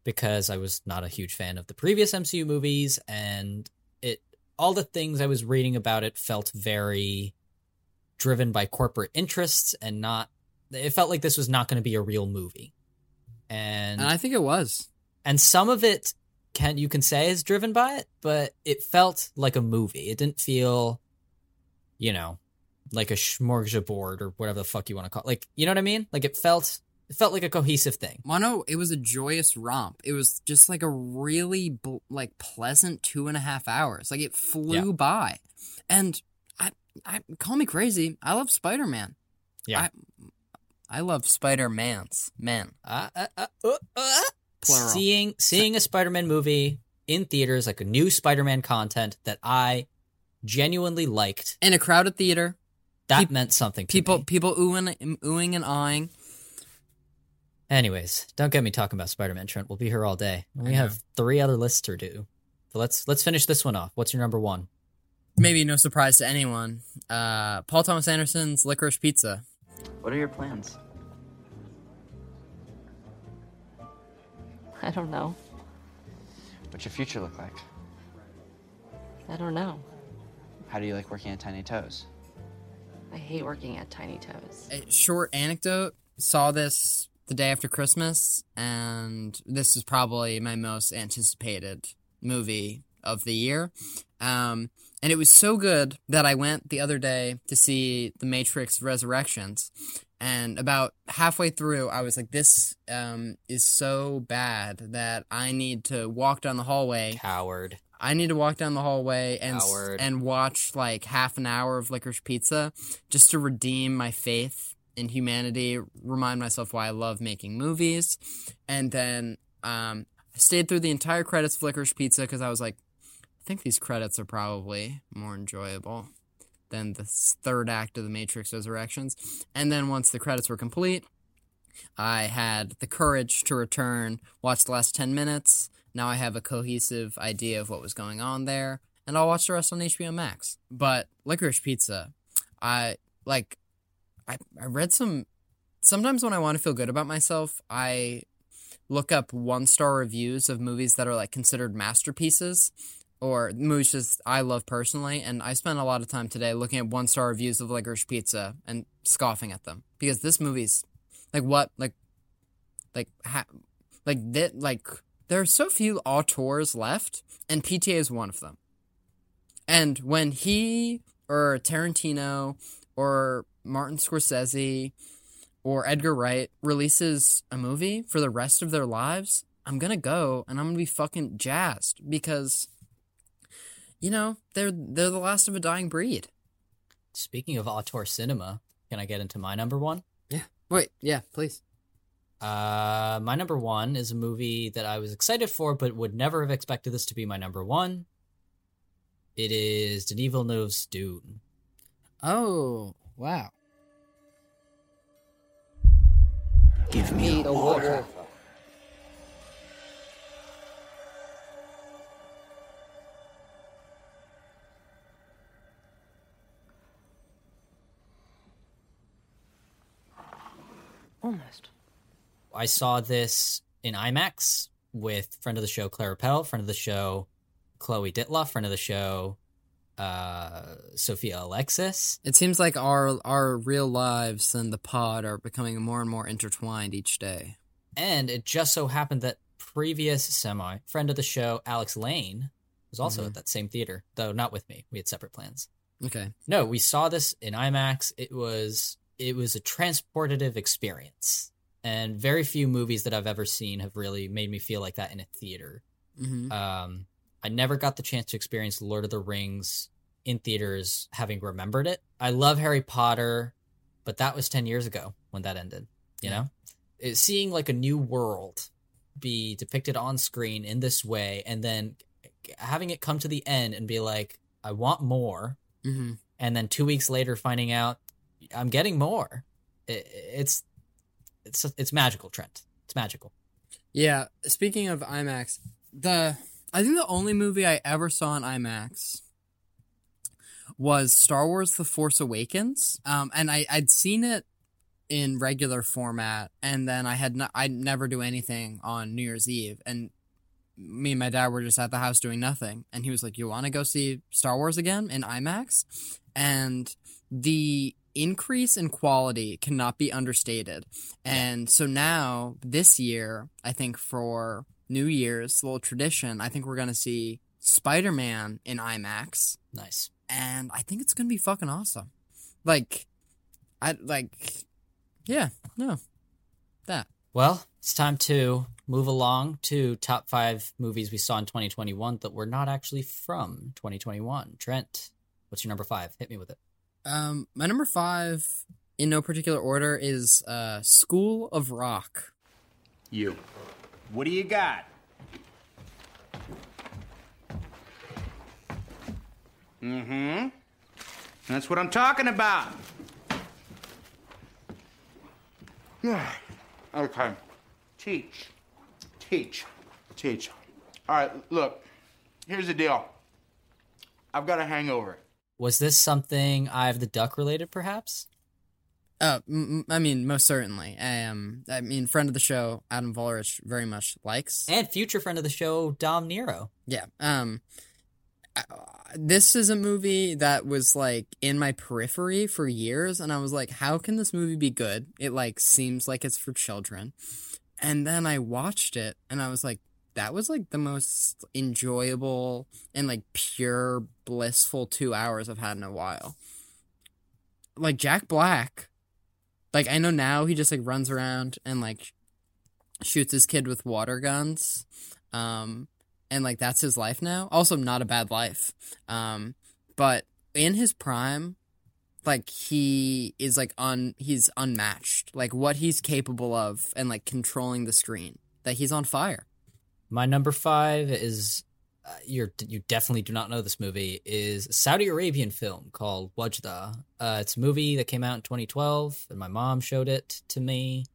because I was not a huge fan of the previous MCU movies, and it all the things I was reading about it felt very driven by corporate interests and not. It felt like this was not going to be a real movie, and And I think it was. and some of it can you can say is driven by it, but it felt like a movie. It didn't feel, you know, like a smorgasbord or whatever the fuck you want to call. It. Like you know what I mean? Like it felt it felt like a cohesive thing. Mono, it was a joyous romp. It was just like a really bl- like pleasant two and a half hours. Like it flew Yeah. by, and I, I call me crazy. I love Spider Man. Yeah. I, I love Spider Man's men. Uh, uh, uh, uh, uh. Plural. Seeing seeing a Spider-Man movie in theaters, like a new Spider-Man content that I genuinely liked, in a crowded theater. that Peop- meant something. To People, me. people oohing, oohing and eyeing. Anyways, don't get me talking about Spider-Man, Trent. We'll be here all day. We have three other lists to do. So let's let's finish this one off. What's your number one? maybe no surprise to anyone, uh, Paul Thomas Anderson's Licorice Pizza. What are your plans? I don't know. What's your future look like? I don't know. How do you like working at Tiny Toes? I hate working at Tiny Toes. A short anecdote saw this the day after Christmas, and this is probably my most anticipated movie of the year. Um, and it was so good that I went the other day to see The Matrix Resurrections. And about halfway through, I was like, this um, is so bad that I need to walk down the hallway. Coward. I need to walk down the hallway and Coward. and watch like half an hour of Licorice Pizza just to redeem my faith in humanity, remind myself why I love making movies, and then um, I stayed through the entire credits of Licorice Pizza because I was like, I think these credits are probably more enjoyable than the third act of the Matrix Resurrections. And then once the credits were complete, I had the courage to return, watch the last 10 minutes. Now I have a cohesive idea of what was going on there, and I'll watch the rest on HBO Max. But Licorice Pizza, I like I I read some sometimes when I want to feel good about myself, I look up one-star reviews of movies that are like considered masterpieces or movies just I love personally, and I spent a lot of time today looking at one-star reviews of Licorice Pizza and scoffing at them because this movie's like what like like ha- like that like there are so few auteurs left and PTA is one of them. And when he or Tarantino or Martin Scorsese or Edgar Wright releases a movie for the rest of their lives, I'm to go and I'm to be fucking jazzed because you know, they're they're the last of a dying breed. Speaking of auteur cinema, can I get into my number one? Yeah. Wait, yeah, please. Uh, my number one is a movie that I was excited for, but would never have expected this to be my number one. It is Denis Villeneuve's Dune. Oh, wow. Give me the water. Almost. I saw this in IMAX with friend of the show Clara Pell, friend of the show Chloe Ditloff, friend of the show uh, Sophia Alexis. It seems like our our real lives and the pod are becoming more and more intertwined each day. And it just so happened that previous semi friend of the show Alex Lane was also Mhm. at that same theater, though not with me. We had separate plans. Okay. No, we saw this in IMAX. It was it was a transportative experience. And very few movies that I've ever seen have really made me feel like that in a theater. Mhm. Um, I never got the chance to experience Lord of the Rings in theaters, having remembered it. I love Harry Potter, but that was ten years ago when that ended. You Yeah. know, it, seeing like a new world be depicted on screen in this way, and then having it come to the end and be like, I want more, Mm-hmm. and then two weeks later finding out I'm getting more. It, it's it's it's magical, Trent. It's magical. Yeah, speaking of IMAX, the I think the only movie I ever saw in IMAX was Star Wars: The Force Awakens. Um, and I I'd seen it in regular format, and then I had not I never do anything on New Year's Eve, and me and my dad were just at the house doing nothing, and he was like, "You want to go see Star Wars again in IMAX?" And the increase in quality cannot be understated. And so now this year, I think for New Year's little tradition, I think we're gonna see Spider Man in IMAX, Nice. and I think it's gonna be fucking awesome. Like, I like, yeah, no, that. Well, it's time to move along to top five movies we saw in 2021 that were not actually from 2021. Trent, what's your number five? Hit me with it. Um, my number five, in no particular order, is uh, School of Rock. You. What do you got? Mm-hmm. That's what I'm talking about. (sighs) okay. Teach. Teach. Teach. All right, look. Here's the deal. I've got a hangover. Was this something Eye of the Duck related, perhaps? Uh, m- I mean, most certainly. Um, I mean, friend of the show, Adam Volerich, very much likes. And future friend of the show, Dom Nero. Yeah. Um, this is a movie that was like in my periphery for years, and I was like, how can this movie be good? It like seems like it's for children. And then I watched it, and I was like, that was like the most enjoyable and like pure blissful two hours I've had in a while. Like Jack Black, like I know now he just like runs around and like shoots his kid with water guns. Um, and like that's his life now. Also, not a bad life. Um, but in his prime, like he is like un he's unmatched. Like what he's capable of and like controlling the screen. That he's on fire. My number five is uh, you you definitely do not know this movie is Saudi Arabian film called Wadjda. Uh, it's a movie that came out in 2012, and my mom showed it to me,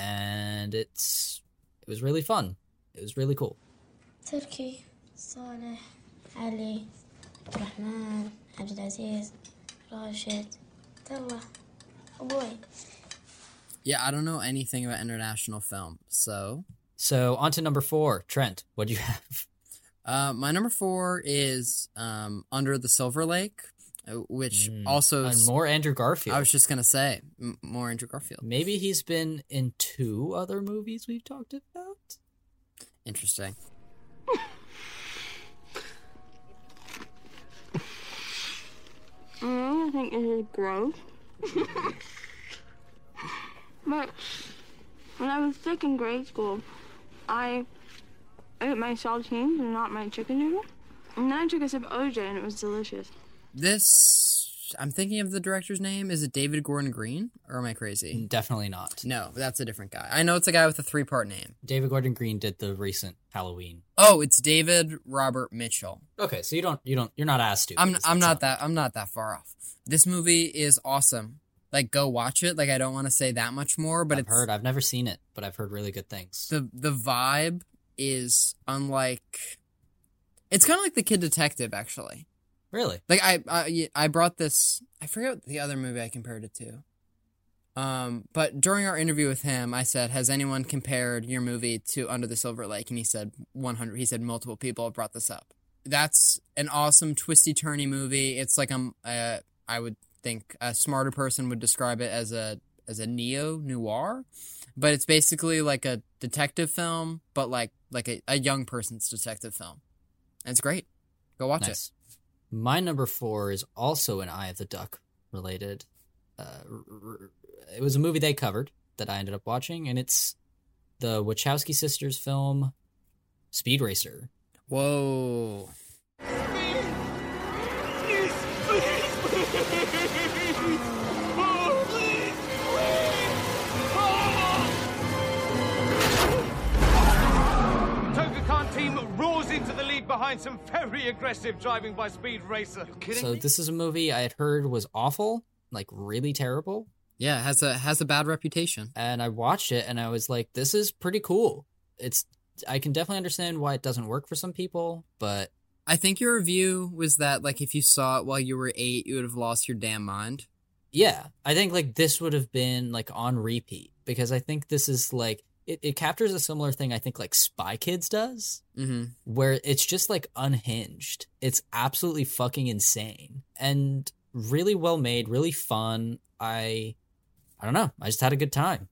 and it's it was really fun. It was really cool. Turkey, Saleh, Ali, Rahman, Abdulaziz, Rashid, Abdullah, boy. Yeah, I don't know anything about international film, so so on to number four, Trent. What do you have? Uh, my number four is um, Under the Silver Lake, uh, which also And more Andrew Garfield. I was just gonna say m- more Andrew Garfield. Maybe he's been in two other movies we've talked about. Interesting. Mm, I think it is gross. but when I was sick in grade school, I ate my saltines and not my chicken noodle. And then I took a sip of OJ and it was delicious. This I'm thinking of the director's name. Is it David Gordon Green, or am I crazy? Definitely not. No, that's a different guy. I know it's a guy with a three part name. David Gordon Green did the recent Halloween. Oh, it's David Robert Mitchell. Okay, so you don't you don't you're not as stupid. I'm as I'm not that I'm not that far off. This movie is awesome. Like go watch it. Like I don't want to say that much more, but I've it's heard I've never seen it, but I've heard really good things. the the vibe is unlike. It's kind of like the Kid Detective, actually. Really? Like I, I I brought this. I forget the other movie I compared it to. Um, but during our interview with him, I said, "Has anyone compared your movie to Under the Silver Lake?" And he said, "100." He said, "Multiple people have brought this up." That's an awesome twisty turny movie. It's like um, uh, I would think a smarter person would describe it as a as a neo noir, but it's basically like a detective film, but like like a, a young person's detective film. And it's great. Go watch Nice. it. My number four is also an Eye of the Duck related. Uh, r- r- it was a movie they covered that I ended up watching, and it's the Wachowski sisters film Speed Racer. Whoa. Behind some very aggressive driving by Speed Racer. So this is a movie I had heard was awful, like really terrible, Yeah, it has a has a bad reputation. and I watched it and I was like, this is pretty cool. It's I can definitely understand why it doesn't work for some people, but I think your review was that like if you saw it while you were eight, you would have lost your damn mind. yeah, I think like this would have been like on repeat because I think this is like it, it captures a similar thing I think like Spy Kids does, Mm-hmm. where it's just like unhinged. It's absolutely fucking insane and really well made, really fun. I I don't know. I just had a good time.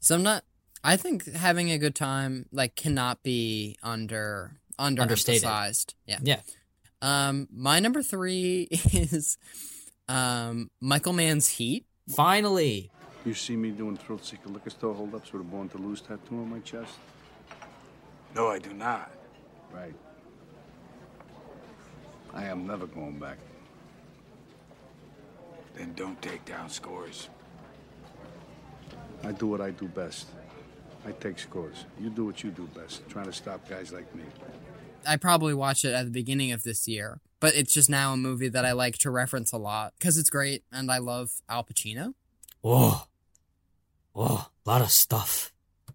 So I'm not. I think having a good time like cannot be under under Understated. emphasized. Yeah. Yeah. Um, my number three (laughs) is um Michael Mann's Heat. Finally. You see me doing thrill seeker liquor store holdups with a born to lose tattoo on my chest? No, I do not. Right. I am never going back. Then don't take down scores. I do what I do best. I take scores. You do what you do best, trying to stop guys like me. I probably watched it at the beginning of this year, but it's just now a movie that I like to reference a lot because it's great and I love Al Pacino. Oh, Whoa. A lot of stuff.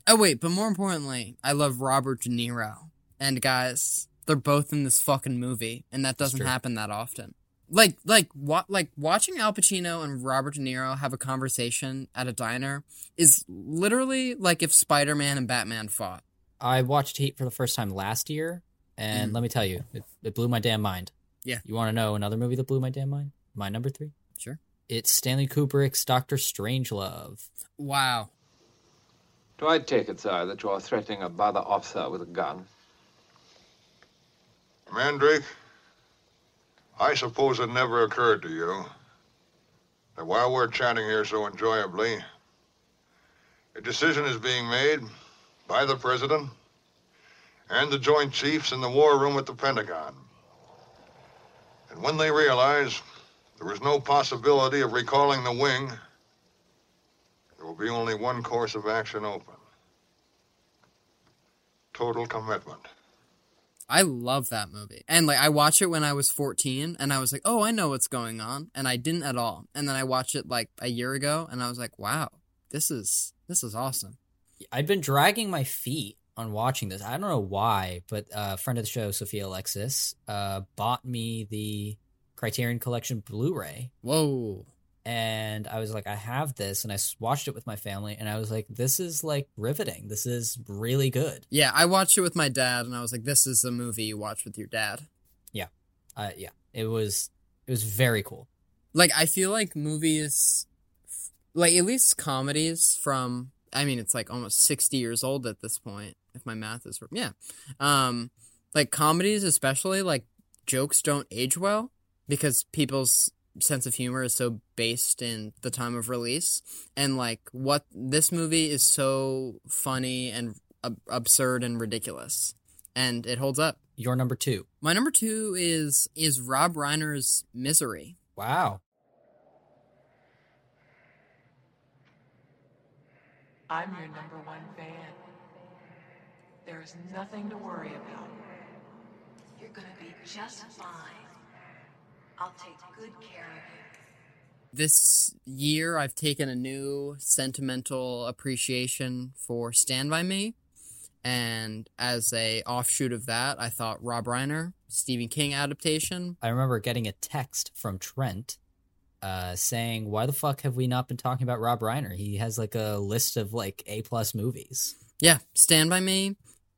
Oh wait, but more importantly, I love Robert De Niro. And guys, they're both in this fucking movie, and that doesn't happen that often. Like like wa- like watching Al Pacino and Robert De Niro have a conversation at a diner is literally like if Spider Man and Batman fought. I watched Heat for the first time last year, and Mm. let me tell you, it, it blew my damn mind. Yeah. You want to know another movie that blew my damn mind? My number three? Sure. It's Stanley Kubrick's Doctor Strangelove. Wow. Do I take it, sir, that you are threatening a brother officer with a gun? Mandrake, I suppose it never occurred to you that while we're chatting here so enjoyably, a decision is being made by the President and the Joint Chiefs in the war room at the Pentagon. And when they realize there is no possibility of recalling the wing, there will be only one course of action open total commitment. I love that movie. And like I watched it when I was 14 and I was like, "Oh, I know what's going on." And I didn't at all. And then I watched it like a year ago and I was like, "Wow. This is this is awesome." I'd been dragging my feet on watching this. I don't know why, but a friend of the show, Sophia Alexis, uh, bought me the Criterion Collection Blu-ray. Whoa. And I was like, I have this, and I watched it with my family, and I was like, this is like riveting. This is really good. Yeah, I watched it with my dad and I was like, "This is a movie you watch with your dad." Yeah, uh, yeah. It was it was very cool. Like I feel like movies like at least comedies from I mean it's like almost 60 years old at this point if my math is r- yeah. Um like comedies especially like jokes don't age well because people's sense of humor is so based in the time of release and like what this movie is so funny and ab- absurd and ridiculous and it holds up. Your number two. My number 2 is is Rob Reiner's Misery. Wow. I'm your number one fan. There is nothing to worry about. You're gonna be just fine. I'll take good care of you. this year I've taken a new sentimental appreciation for Stand By Me. And as a offshoot of that, I thought Rob Reiner, Stephen King adaptation. I remember getting a text from Trent uh, saying, "Why the fuck have we not been talking about Rob Reiner? He has like a list of like A plus movies." Yeah, Stand By Me,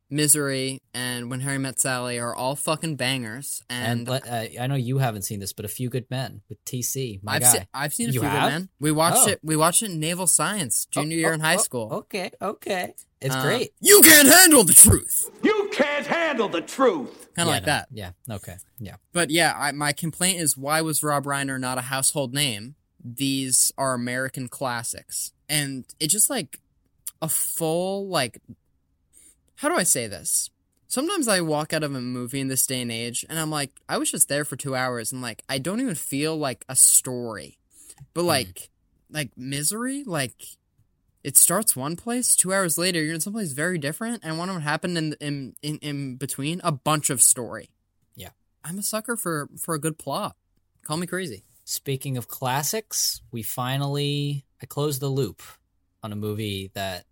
Misery, and When Harry Met Sally are all fucking bangers. And, And, let- uh, I know you haven't seen this, but A Few Good Men with TC, my I've guy. seen I've seen a You few have? good men. We watched Oh. it. We watched it in Naval Science junior year oh, in high oh, school. Okay, okay, it's Uh, great. You can't handle the truth. You can't handle the truth. Kind of Yeah, like no, that. Yeah. Okay. Yeah. But yeah, I, my complaint is why was Rob Reiner not a household name? These are American classics. And it just like a full, like, how do I say this? Sometimes I walk out of a movie in this day and age and I'm like, I was just there for two hours and like, I don't even feel like a story. But hmm. like, like misery, like, it starts one place, two hours later, you're in someplace very different, and what happened in in in, in between? A bunch of story. Yeah. I'm a sucker for for a good plot. Call me crazy. Speaking of classics, we finally I closed the loop on a movie that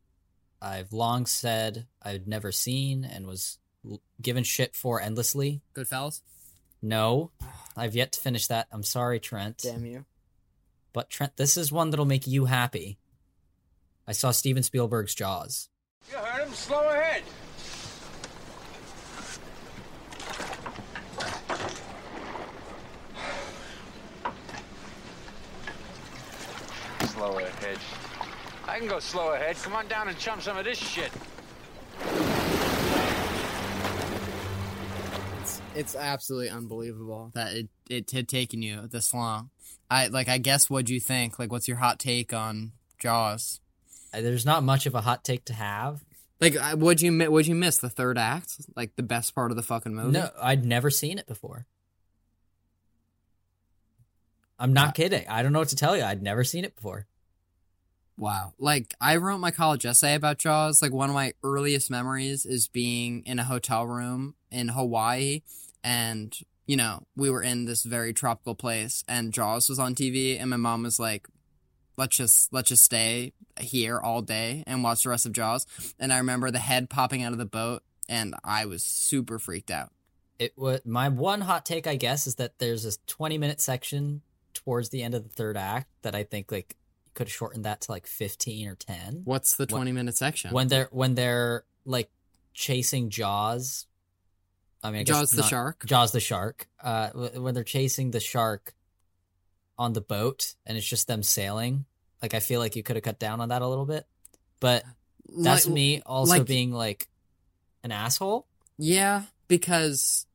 I've long said I'd never seen and was l- given shit for endlessly. Goodfellas. No, I've yet to finish that. I'm sorry, Trent. Damn you. But Trent, this is one that'll make you happy. I saw Steven Spielberg's Jaws. You heard him. Slow ahead. Slow ahead. I can go slow ahead. Come on down and chum some of this shit. It's it's absolutely unbelievable that it it had taken you this long. I like I guess what'd you think? Like what's your hot take on Jaws? Uh, There's not much of a hot take to have. Like what'd you mi- what'd you miss? The third act? Like the best part of the fucking movie? No, I'd never seen it before. I'm not kidding. I don't know what to tell you. I'd never seen it before. Wow. Like I wrote my college essay about Jaws. Like one of my earliest memories is being in a hotel room in Hawaii and you know, we were in this very tropical place and Jaws was on TV and my mom was like let's just let's just stay here all day and watch the rest of Jaws. And I remember the head popping out of the boat and I was super freaked out. It was my one hot take, I guess, is that there's this 20 minute section towards the end of the third act that I think like could have shortened that to like 15 or 10. What's the When- 20 minute section? When they're when they're like chasing Jaws. I mean, I Jaws the not- shark? Jaws the shark. Uh, when they're chasing the shark on the boat, and it's just them sailing. Like I feel like you could have cut down on that a little bit, but that's Like- me also like- being like an asshole. Yeah, because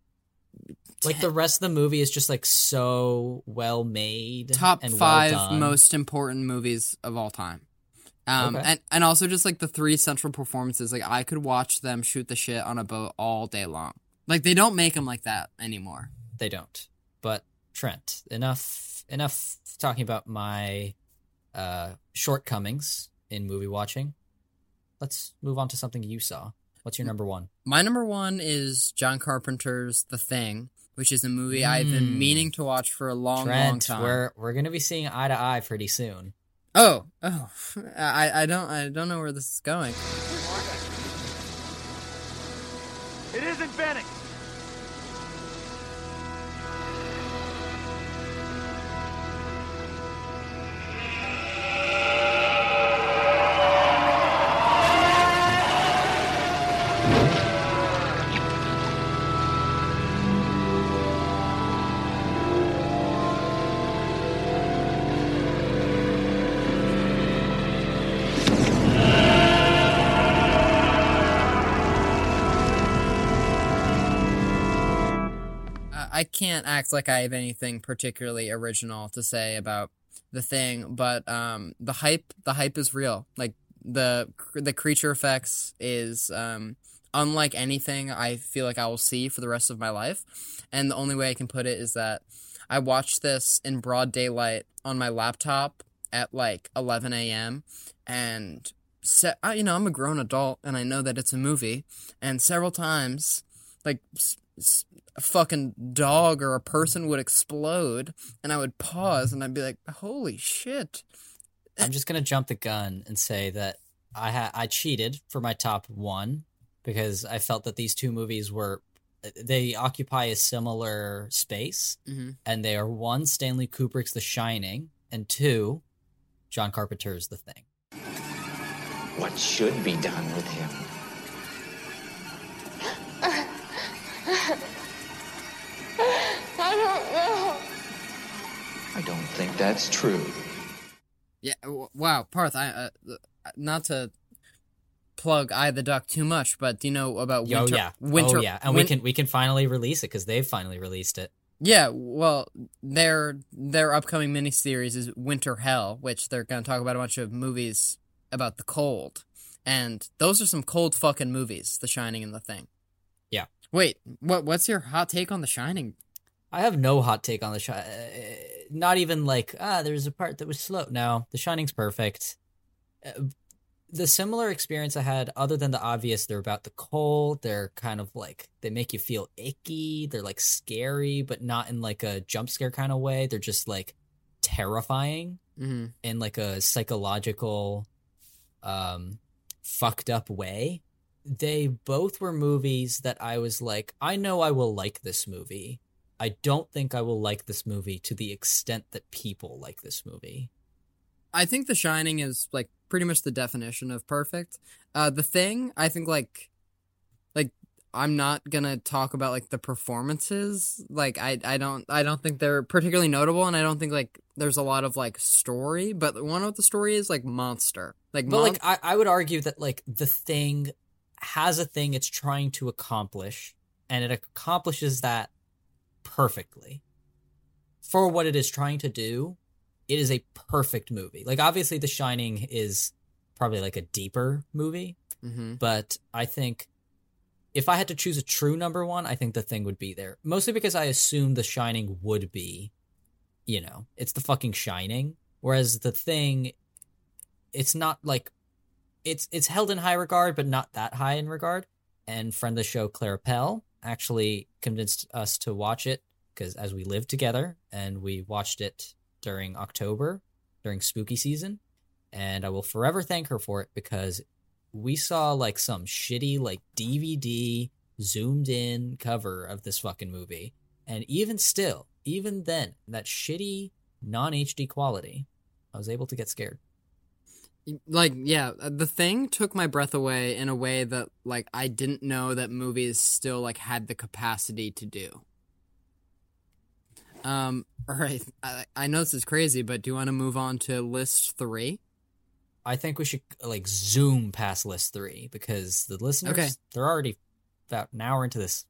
Like the rest of the movie is just like so well made. top and well five done. most important movies of all time. Um, Okay. and, and also just like the three central performances, like I could watch them shoot the shit on a boat all day long. Like they don't make them like that anymore. They don't. But Trent, enough enough talking about my uh shortcomings in movie watching. Let's move on to something you saw. What's your number one? My number one is John Carpenter's The Thing, which is a movie I've been Mm. meaning to watch for a long, long Trent, time. we're we're gonna be seeing eye to eye pretty soon. Oh, oh, (laughs) I, I don't, I don't know where this is going. It isn't Benning. I can't act like I have anything particularly original to say about the thing, but um, the hype, the hype is real. Like the the creature effects is um, unlike anything I feel like I will see for the rest of my life, and the only way I can put it is that I watched this in broad daylight on my laptop at like 11 a.m. and se- I, you know I'm a grown adult and I know that it's a movie, and several times like a fucking dog or a person would explode and I would pause and I'd be like, holy shit. I'm just gonna jump the gun and say that I ha- I cheated for my top one because I felt that these two movies were they occupy a similar space, Mhm. and they are one Stanley Kubrick's The Shining, and two John Carpenter's The Thing. What should be done with him? I don't know. I don't think that's true. Yeah, w- wow, Parth, I uh, uh, not to plug Eye of the Duck too much, but do you know about Winter? oh winter? yeah, winter, oh yeah, and win- we can we can finally release it because they've finally released it. Yeah, well, their their upcoming miniseries is Winter Hell, which they're going to talk about a bunch of movies about the cold, and those are some cold fucking movies, The Shining and The Thing. Wait, what? What's your hot take on The Shining? I have no hot take on the shot. Not even like ah, there's a part that was slow. No, The Shining's perfect. Uh, The similar experience I had, other than the obvious, they're about the cold. They're kind of like they make you feel icky. They're like scary, but not in like a jump scare kind of way. They're just like terrifying Mm-hmm. in like a psychological, um, fucked up way. They both were movies that I was like, I know I will like this movie. I don't think I will like this movie to the extent that people like this movie. I think The Shining is like pretty much the definition of perfect. Uh, the Thing, I think like, like I'm not gonna talk about like the performances. Like I, I don't, I don't think they're particularly notable, and I don't think like there's a lot of like story. But one of the story is like monster. Like, But mon- like I, I would argue that like the thing has a thing it's trying to accomplish, and it accomplishes that perfectly. For what it is trying to do, it is a perfect movie. Like obviously The Shining is probably like a deeper movie, Mhm. but I think if I had to choose a true number one, I think the thing would be there. Mostly because I assumed The Shining would be, you know, it's the fucking Shining. Whereas the thing, it's not like it's it's held in high regard, but not that high in regard. And friend of the show, Clara Pell, actually convinced us to watch it because as we lived together and we watched it during October, during spooky season. And I will forever thank her for it because we saw like some shitty like DVD zoomed in cover of this fucking movie. And even still, even then, that shitty non HD quality, I was able to get scared. Like yeah uh, the thing took my breath away in a way that like i didn't know that movies still like had the capacity to do um (laughs) all right i, I know this is crazy but do you want to move on to list three I think we should like zoom past list three because the listeners, Okay. they're already about an hour into this.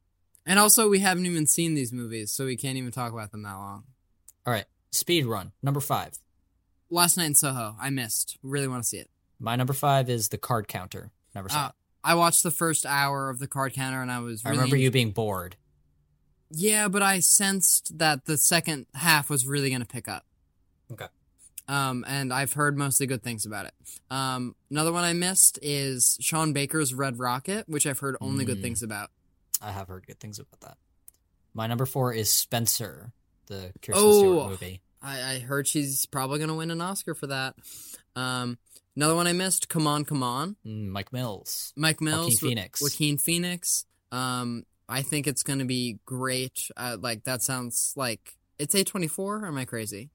and also we haven't even seen these movies so we can't even talk about them that long All right, speed run number five. Last night in soho i missed really want to see it My number five is the card counter. Never saw uh, it. i watched the first hour of the card counter and i was I remember you being bored. Yeah, but I sensed that the second half was really going to pick up. Okay. Um, and I've heard mostly good things about it. Um, another one I missed is Sean Baker's Red Rocket, which I've heard only good Mm. things about. I have heard good things about that. My number four is Spencer, the Kirsten Oh, Stewart movie. I, I heard she's probably going to win an Oscar for that. Um, another one I missed, Come On, Come On. Mm, Mike Mills. Mike Mills, Joaquin Phoenix. Joaquin Phoenix. Um, I think it's going to be great. Uh, like that sounds like it's a twenty four. Am I crazy?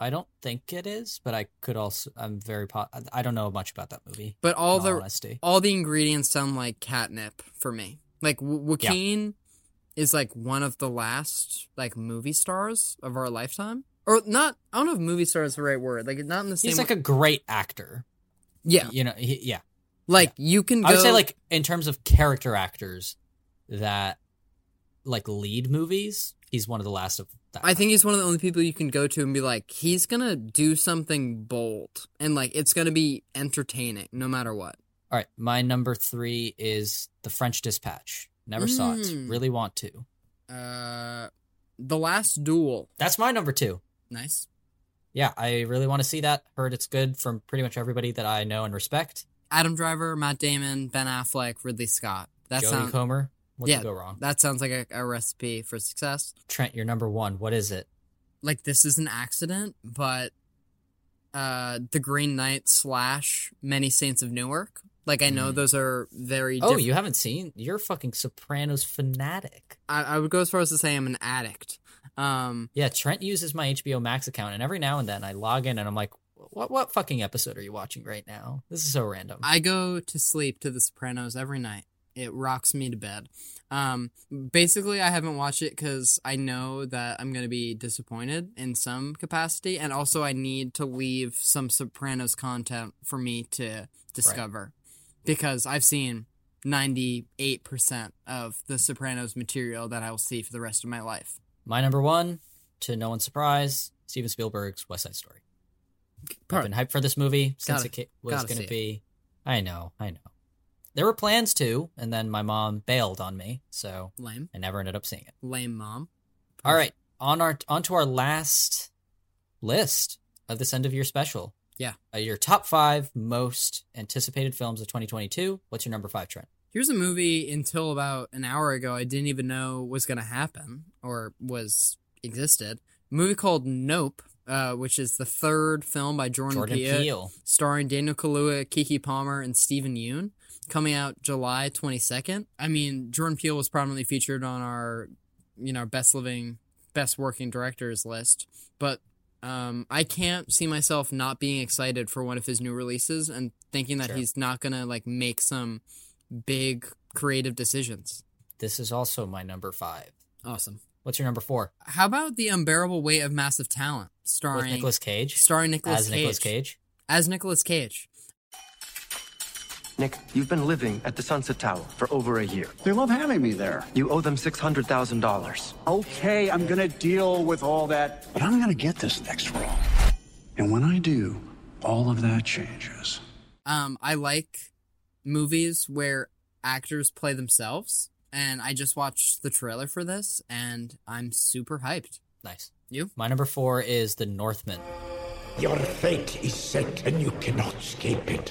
I don't think it is, but I could also. I'm very. Po- I don't know much about that movie. But all the honesty. all the ingredients sound like catnip for me. Like Joaquin is like one of the last like movie stars of our lifetime, or not. I don't know if movie star is the right word. Like not in the same. He's like way- a great actor. yeah, You know. He, yeah. like you can. Go, I would say like in terms of character actors that like lead movies, he's one of the last of that. I think he's one of the only people you can go to and be like, he's gonna do something bold and like it's gonna be entertaining no matter what. All right, my number three is The French Dispatch. Never saw it. Mm. Really want to. Uh, the last duel. That's my number two. Nice. Yeah, I really want to see that. Heard it's good from pretty much everybody that I know and respect. Adam Driver, Matt Damon, Ben Affleck, Ridley Scott. That Jodie sounds Comer. What yeah, could go wrong? That sounds like a, a recipe for success. Trent, you're number one. What is it? Like this is an accident, but uh, the Green Knight slash Many Saints of Newark. Like I know those are very. Oh, you haven't seen? You're a fucking Sopranos fanatic. I, I would go as far as to say I'm an addict. Um, Yeah, Trent uses my HBO Max account, and every now and then I log in and I'm like, "What? What fucking episode are you watching right now? This is so random." I go to sleep to The Sopranos every night. It rocks me to bed. Um, basically, I haven't watched it because I know that I'm going to be disappointed in some capacity, and also I need to leave some Sopranos content for me to discover because I've seen 98% of the Sopranos material that I will see for the rest of my life. My number one, to no one's surprise, Steven Spielberg's West Side Story. I've been hyped for this movie since Gotta- it was going to it. be. I know, I know. There were plans to, and then my mom bailed on me, so Lame. I never ended up seeing it. Lame mom. All right, on our onto our last list of this end of year special. Yeah. Uh, your top five most anticipated films of 2022. What's your number five, Trent? Here's a movie until about an hour ago I didn't even know was going to happen or was existed. A movie called Nope, uh, which is the third film by Jordan, Jordan Peele, Peele. starring Daniel Kaluuya, Keke Palmer, and Steven Yeun, coming out July 22nd. I mean, Jordan Peele was prominently featured on our, you know, best living, best working directors list, but um, I can't see myself not being excited for one of his new releases and thinking that Sure. he's not gonna like make some big creative decisions. This is also my number five. Awesome. What's your number four? How about the unbearable weight of massive talent, With starring Nicolas Cage. starring Nicolas As Cage Nicolas Cage. as Nicolas Cage. Nick, you've been living at the Sunset Tower for over a year. They love having me there. You owe them $600,000. Okay, I'm gonna deal with all that, but I'm gonna get this next role. And when I do, all of that changes. Um, I like movies where actors play themselves, and I just watched the trailer for this, and I'm super hyped. Nice. You? My number four is The Northman. Your fate is set and you cannot escape it.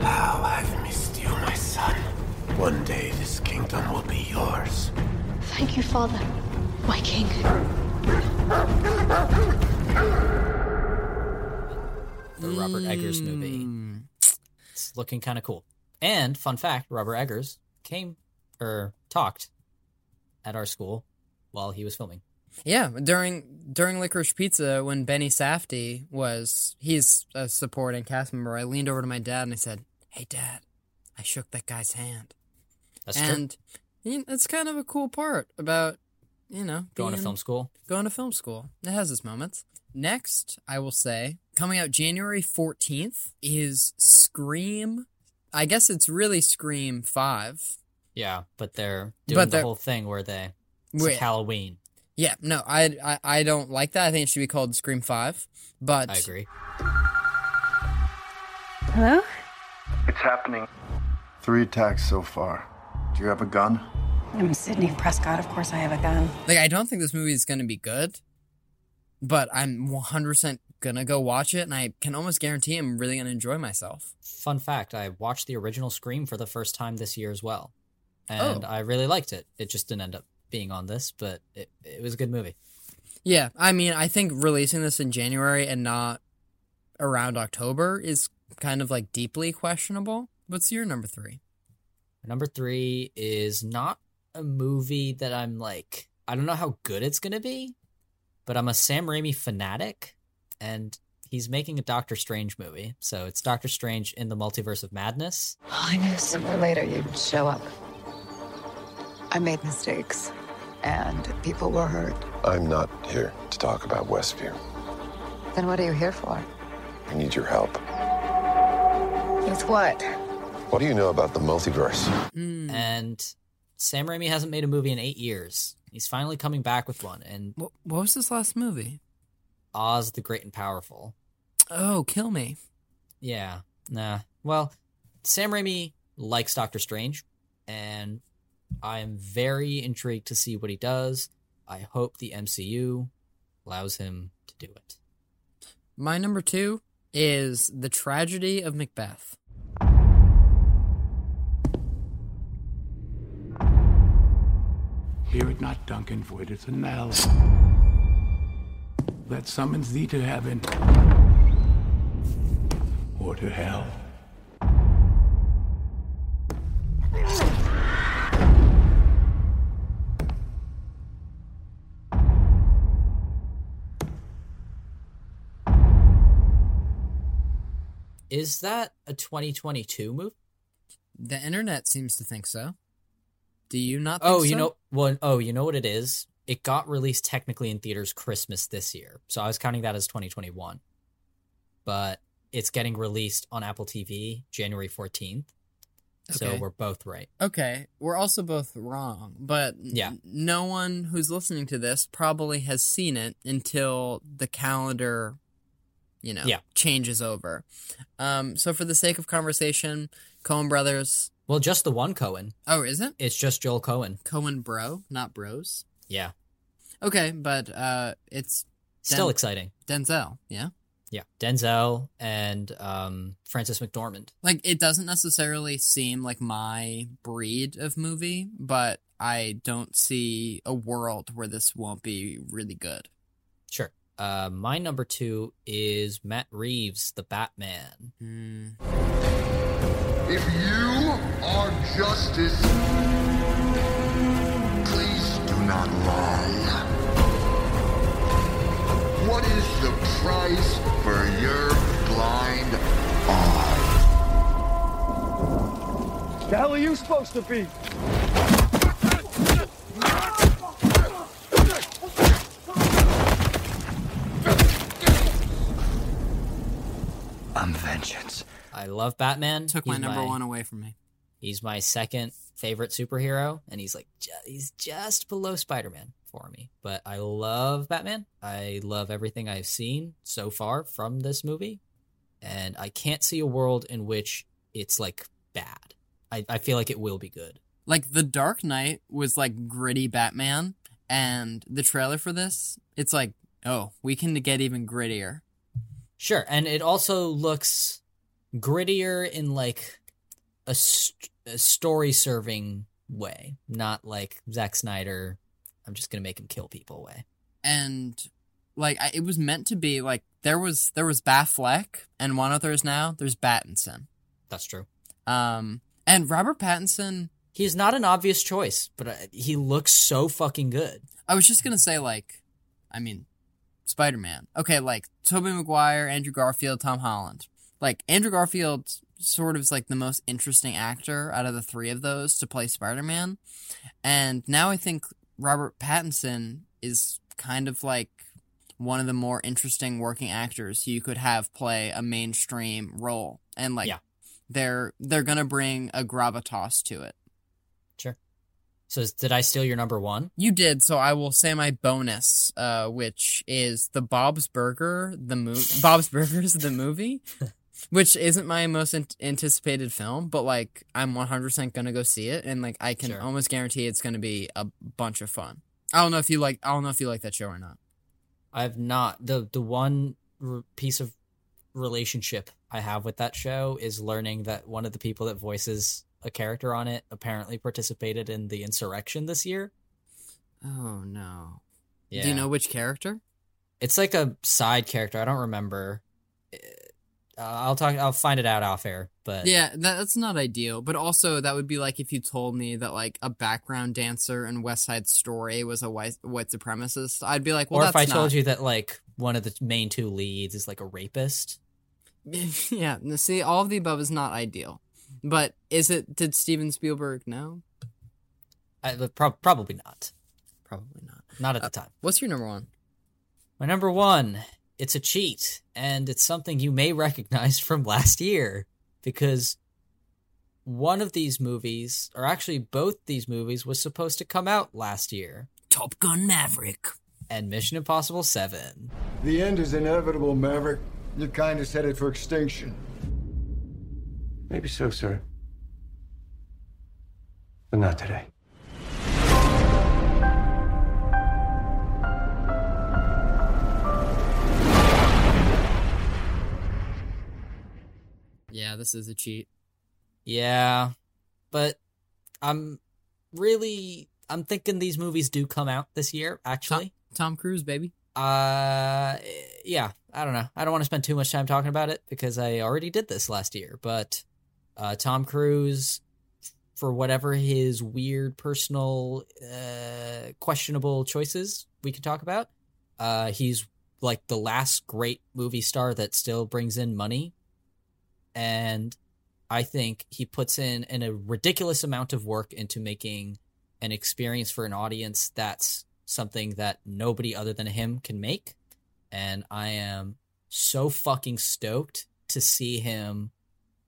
How I've missed you, my son. One day this kingdom will be yours. Thank you, Father, my king. The Robert Eggers movie. Mm. It's looking kind of cool. And fun fact, Robert Eggers came or talked at our school while he was filming. Yeah, during during Licorice Pizza, when Benny Safdie was he's a supporting cast member, I leaned over to my dad and I said, "Hey, Dad, I shook that guy's hand." That's true. and you know, it's kind of a cool part about you know Going to film school. Going to film school. It has its moments. Next, I will say, coming out January 14th is Scream. I guess it's really Scream 5. Yeah, but they're doing But the they're- whole thing where they it's Wait. like Halloween. Yeah, no, I, I I don't like that. I think it should be called Scream 5. But I agree. Hello? It's happening. Three attacks so far. Do you have a gun? I'm Sidney Prescott. Of course I have a gun. Like, I don't think this movie is going to be good, but I'm 100% going to go watch it, and I can almost guarantee I'm really to enjoy myself. Fun fact, I watched the original Scream for the first time this year as well. Oh. And Oh. I really liked it. It just didn't end up being on this, but it, it was a good movie. Yeah, I mean, I think releasing this in January and not around October is kind of like deeply questionable. What's your number three? Number three is not a movie that I'm like, I don't know how good it's going to be, but I'm a Sam Raimi fanatic, and he's making a Doctor Strange movie. So it's Doctor Strange in the Multiverse of Madness. I knew sooner or later you'd show up. I made mistakes, and people were hurt. I'm not here to talk about Westview. Then what are you here for? I need your help. With what? What do you know about the multiverse? Hmm. And Sam Raimi hasn't made a movie in eight years. He's finally coming back with one, and What, what was this last movie? Oz the Great and Powerful. Oh, kill me. Yeah, nah. Well, Sam Raimi likes Doctor Strange, and I am very intrigued to see what he does. I hope the MCU allows him to do it. My number two is The Tragedy of Macbeth. Hear it not, Duncan, for it is a knell that summons thee to heaven or to hell. Is that a 2022 movie? The internet seems to think so. Do you not? Think Oh, you so? know, well, oh, you know what it is? It got released technically in theaters Christmas this year, so I was counting that as 2021. But it's getting released on Apple TV January 14th. So Okay. we're both right. Okay, we're also both wrong, but Yeah. no one who's listening to this probably has seen it until the calendar, you know, Yeah. changes over. Um, so for the sake of conversation, Coen Brothers. Well, just the one Coen. Oh, is it It's just Joel Coen. Coen Bro, not Bros? Yeah. Okay, but uh, it's Still exciting. Denzel. Yeah, Yeah. Denzel and um, Frances McDormand. like it doesn't necessarily seem like my breed of movie, but I don't see a world where this won't be really good. Sure. Uh, my number two is Matt Reeves, the Batman. If you are justice, please do not lie. What is the price for your blind eye? The hell are you supposed to be? I'm vengeance. I love Batman. Took my He's number one away from me. He's my second favorite superhero, and he's like ju- he's just below Spider Man for me. But I love Batman. I love everything I've seen so far from this movie, and I can't see a world in which it's like bad. I, I feel like it will be good. Like The Dark Knight was like gritty Batman, and the trailer for this, it's like, oh, we can get even grittier. Sure, and it also looks grittier in like a, st- a story serving way, not like Zack Snyder. I'm just gonna make him kill people way. And like I, it was meant to be like there was there was Batfleck, and one of there's now there's Battinson. That's true. Um, and Robert Pattinson. He's not an obvious choice, but uh, he looks so fucking good. I was just gonna say like, I mean, Spider Man. Okay, like Tobey Maguire, Andrew Garfield, Tom Holland. Like Andrew Garfield sort of is like the most interesting actor out of the three of those to play Spider Man, and now I think Robert Pattinson is kind of like one of the more interesting working actors who you could have play a mainstream role, and like Yeah. they're they're gonna bring a gravitas to it. Sure. So is- did I steal your number one? You did, so I will say my bonus, uh, which is the Bob's Burger, the movie. Bob's Burgers, the movie, (laughs) which isn't my most an- anticipated film, but like I'm 100% gonna go see it, and like I can Sure. almost guarantee it's gonna be a bunch of fun. I don't know if you like. I don't know if you like that show or not. I've not the the one r- piece of relationship I have with that show is learning that one of the people that voices a character on it apparently participated in the insurrection this year. Oh no! Yeah. Do you know which character? It's like a side character. I don't remember. Uh, I'll talk. I'll find it out off air. But Yeah, that, that's not ideal. But also, that would be like if you told me that like a background dancer in West Side Story was a white white supremacist. I'd be like, well, or if I that's told you that like one of the main two leads is like a rapist. (laughs) yeah, see, all of the above is not ideal. But is it? Did Steven Spielberg know? I, prob- probably not. Probably not. Not at the time. What's your number one? My number one, it's a cheat, and it's something you may (laughs) recognize from last year because one of these movies, or actually both these movies, was supposed to come out last year. Top Gun Maverick and Mission Impossible 7. The end is inevitable, Maverick. Your kind is headed for extinction. Maybe so, sir. But not today. Yeah, this is a cheat. Yeah, but I'm really I'm thinking these movies do come out this year. Actually, Tom Cruise, baby. Uh, yeah. I don't know. I don't want to spend too much time talking about it because I already did this last year. But uh, Tom Cruise, for whatever his weird personal uh, questionable choices we can talk about, uh, he's like the last great movie star that still brings in money, and I think he puts in, in a ridiculous amount of work into making an experience for an audience that's something that nobody other than him can make. And I am so fucking stoked to see him,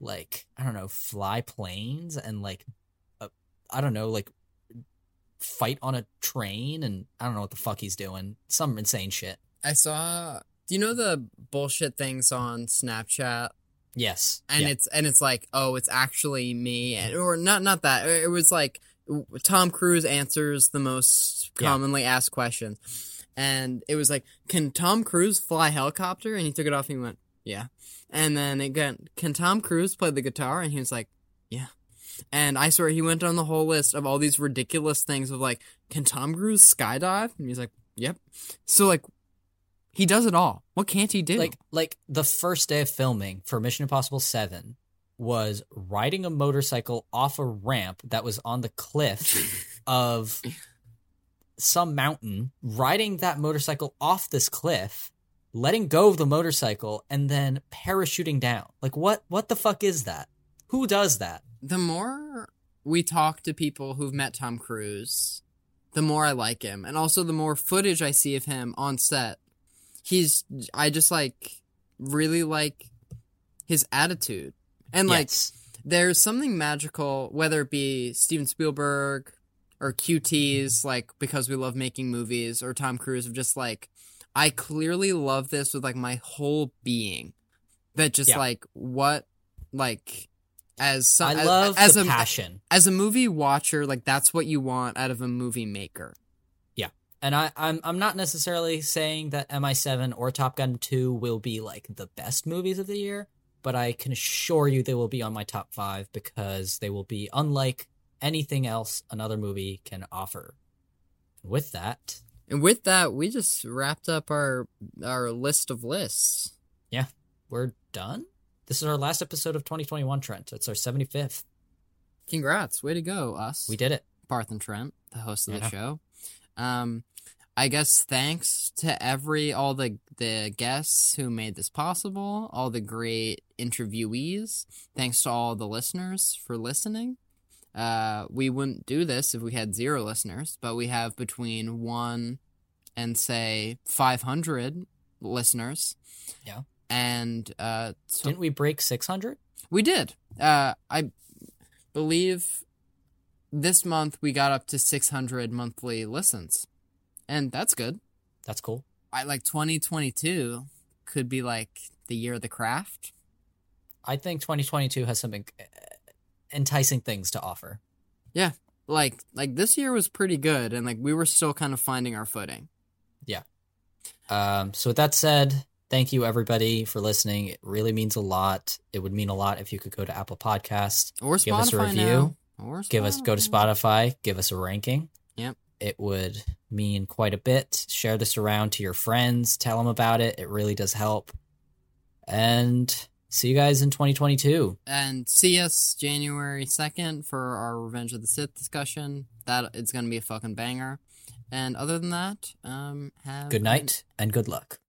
like, I don't know, fly planes and, like, uh, I don't know, like, fight on a train. And I don't know what the fuck he's doing. Some insane shit. I saw. Do you know the bullshit things on Snapchat? Yes. And Yeah. it's and it's like, oh, it's actually me, and, or not not that. It was like Tom Cruise answers the most Yeah. commonly asked questions, and it was like, can Tom Cruise fly helicopter? And he took it off and he went, yeah. And then it got, can Tom Cruise play the guitar? And he was like, yeah. And I swear he went on the whole list of all these ridiculous things of like, can Tom Cruise skydive? And he's like, yep. So like, he does it all. What can't he do? Like like the first day of filming for Mission Impossible 7 was riding a motorcycle off a ramp that was on the cliff (laughs) of some mountain, riding that motorcycle off this cliff, letting go of the motorcycle and then parachuting down. Like what what the fuck is that? Who does that? the more we talk to people who've met Tom Cruise, the more I like him. And also the more footage I see of him on set. He's I just like really like his attitude. And like Yes. there's something magical whether it be Steven Spielberg or QT's like because we love making movies or Tom Cruise of just like I clearly love this with like my whole being. That just Yeah. like what like as some, I love as the a, passion. as a movie watcher like that's what you want out of a movie maker. And I, I'm I'm not necessarily saying that MI7 or Top Gun 2 will be like the best movies of the year, but I can assure you they will be on my top five because they will be unlike anything else another movie can offer. With that, and with that we just wrapped up our our list of lists yeah, we're done. This is our last episode of 2021, Trent. It's our 75th. Congrats, way to go, us. We did it. Parth and Trent, the host of the show. Um, I guess thanks to every all the the guests who made this possible, all the great interviewees. Thanks to all the listeners for listening. Uh, we wouldn't do this if we had zero listeners, but we have between one and say five hundred listeners. Yeah. And uh, so- Didn't we break 600? we did. Uh, I believe this month we got up to 600 monthly listens. And that's good. That's cool. I like 2022 could be like the year of the craft. I think 2022 has something uh, enticing things to offer. Yeah. Like like this year was pretty good and like we were still kind of finding our footing. Yeah. Um, so with that said, thank you everybody for listening. It really means a lot. It would mean a lot if you could go to Apple Podcasts, Or give us a review, now. Or give us go to Spotify, give us a ranking. Yep. It would mean quite a bit. Share this around to your friends. Tell them about it. It really does help. And see you guys in 2022. And see us January 2nd for our Revenge of the Sith discussion. That it's going to be a fucking banger. And other than that, um have Good night and good luck.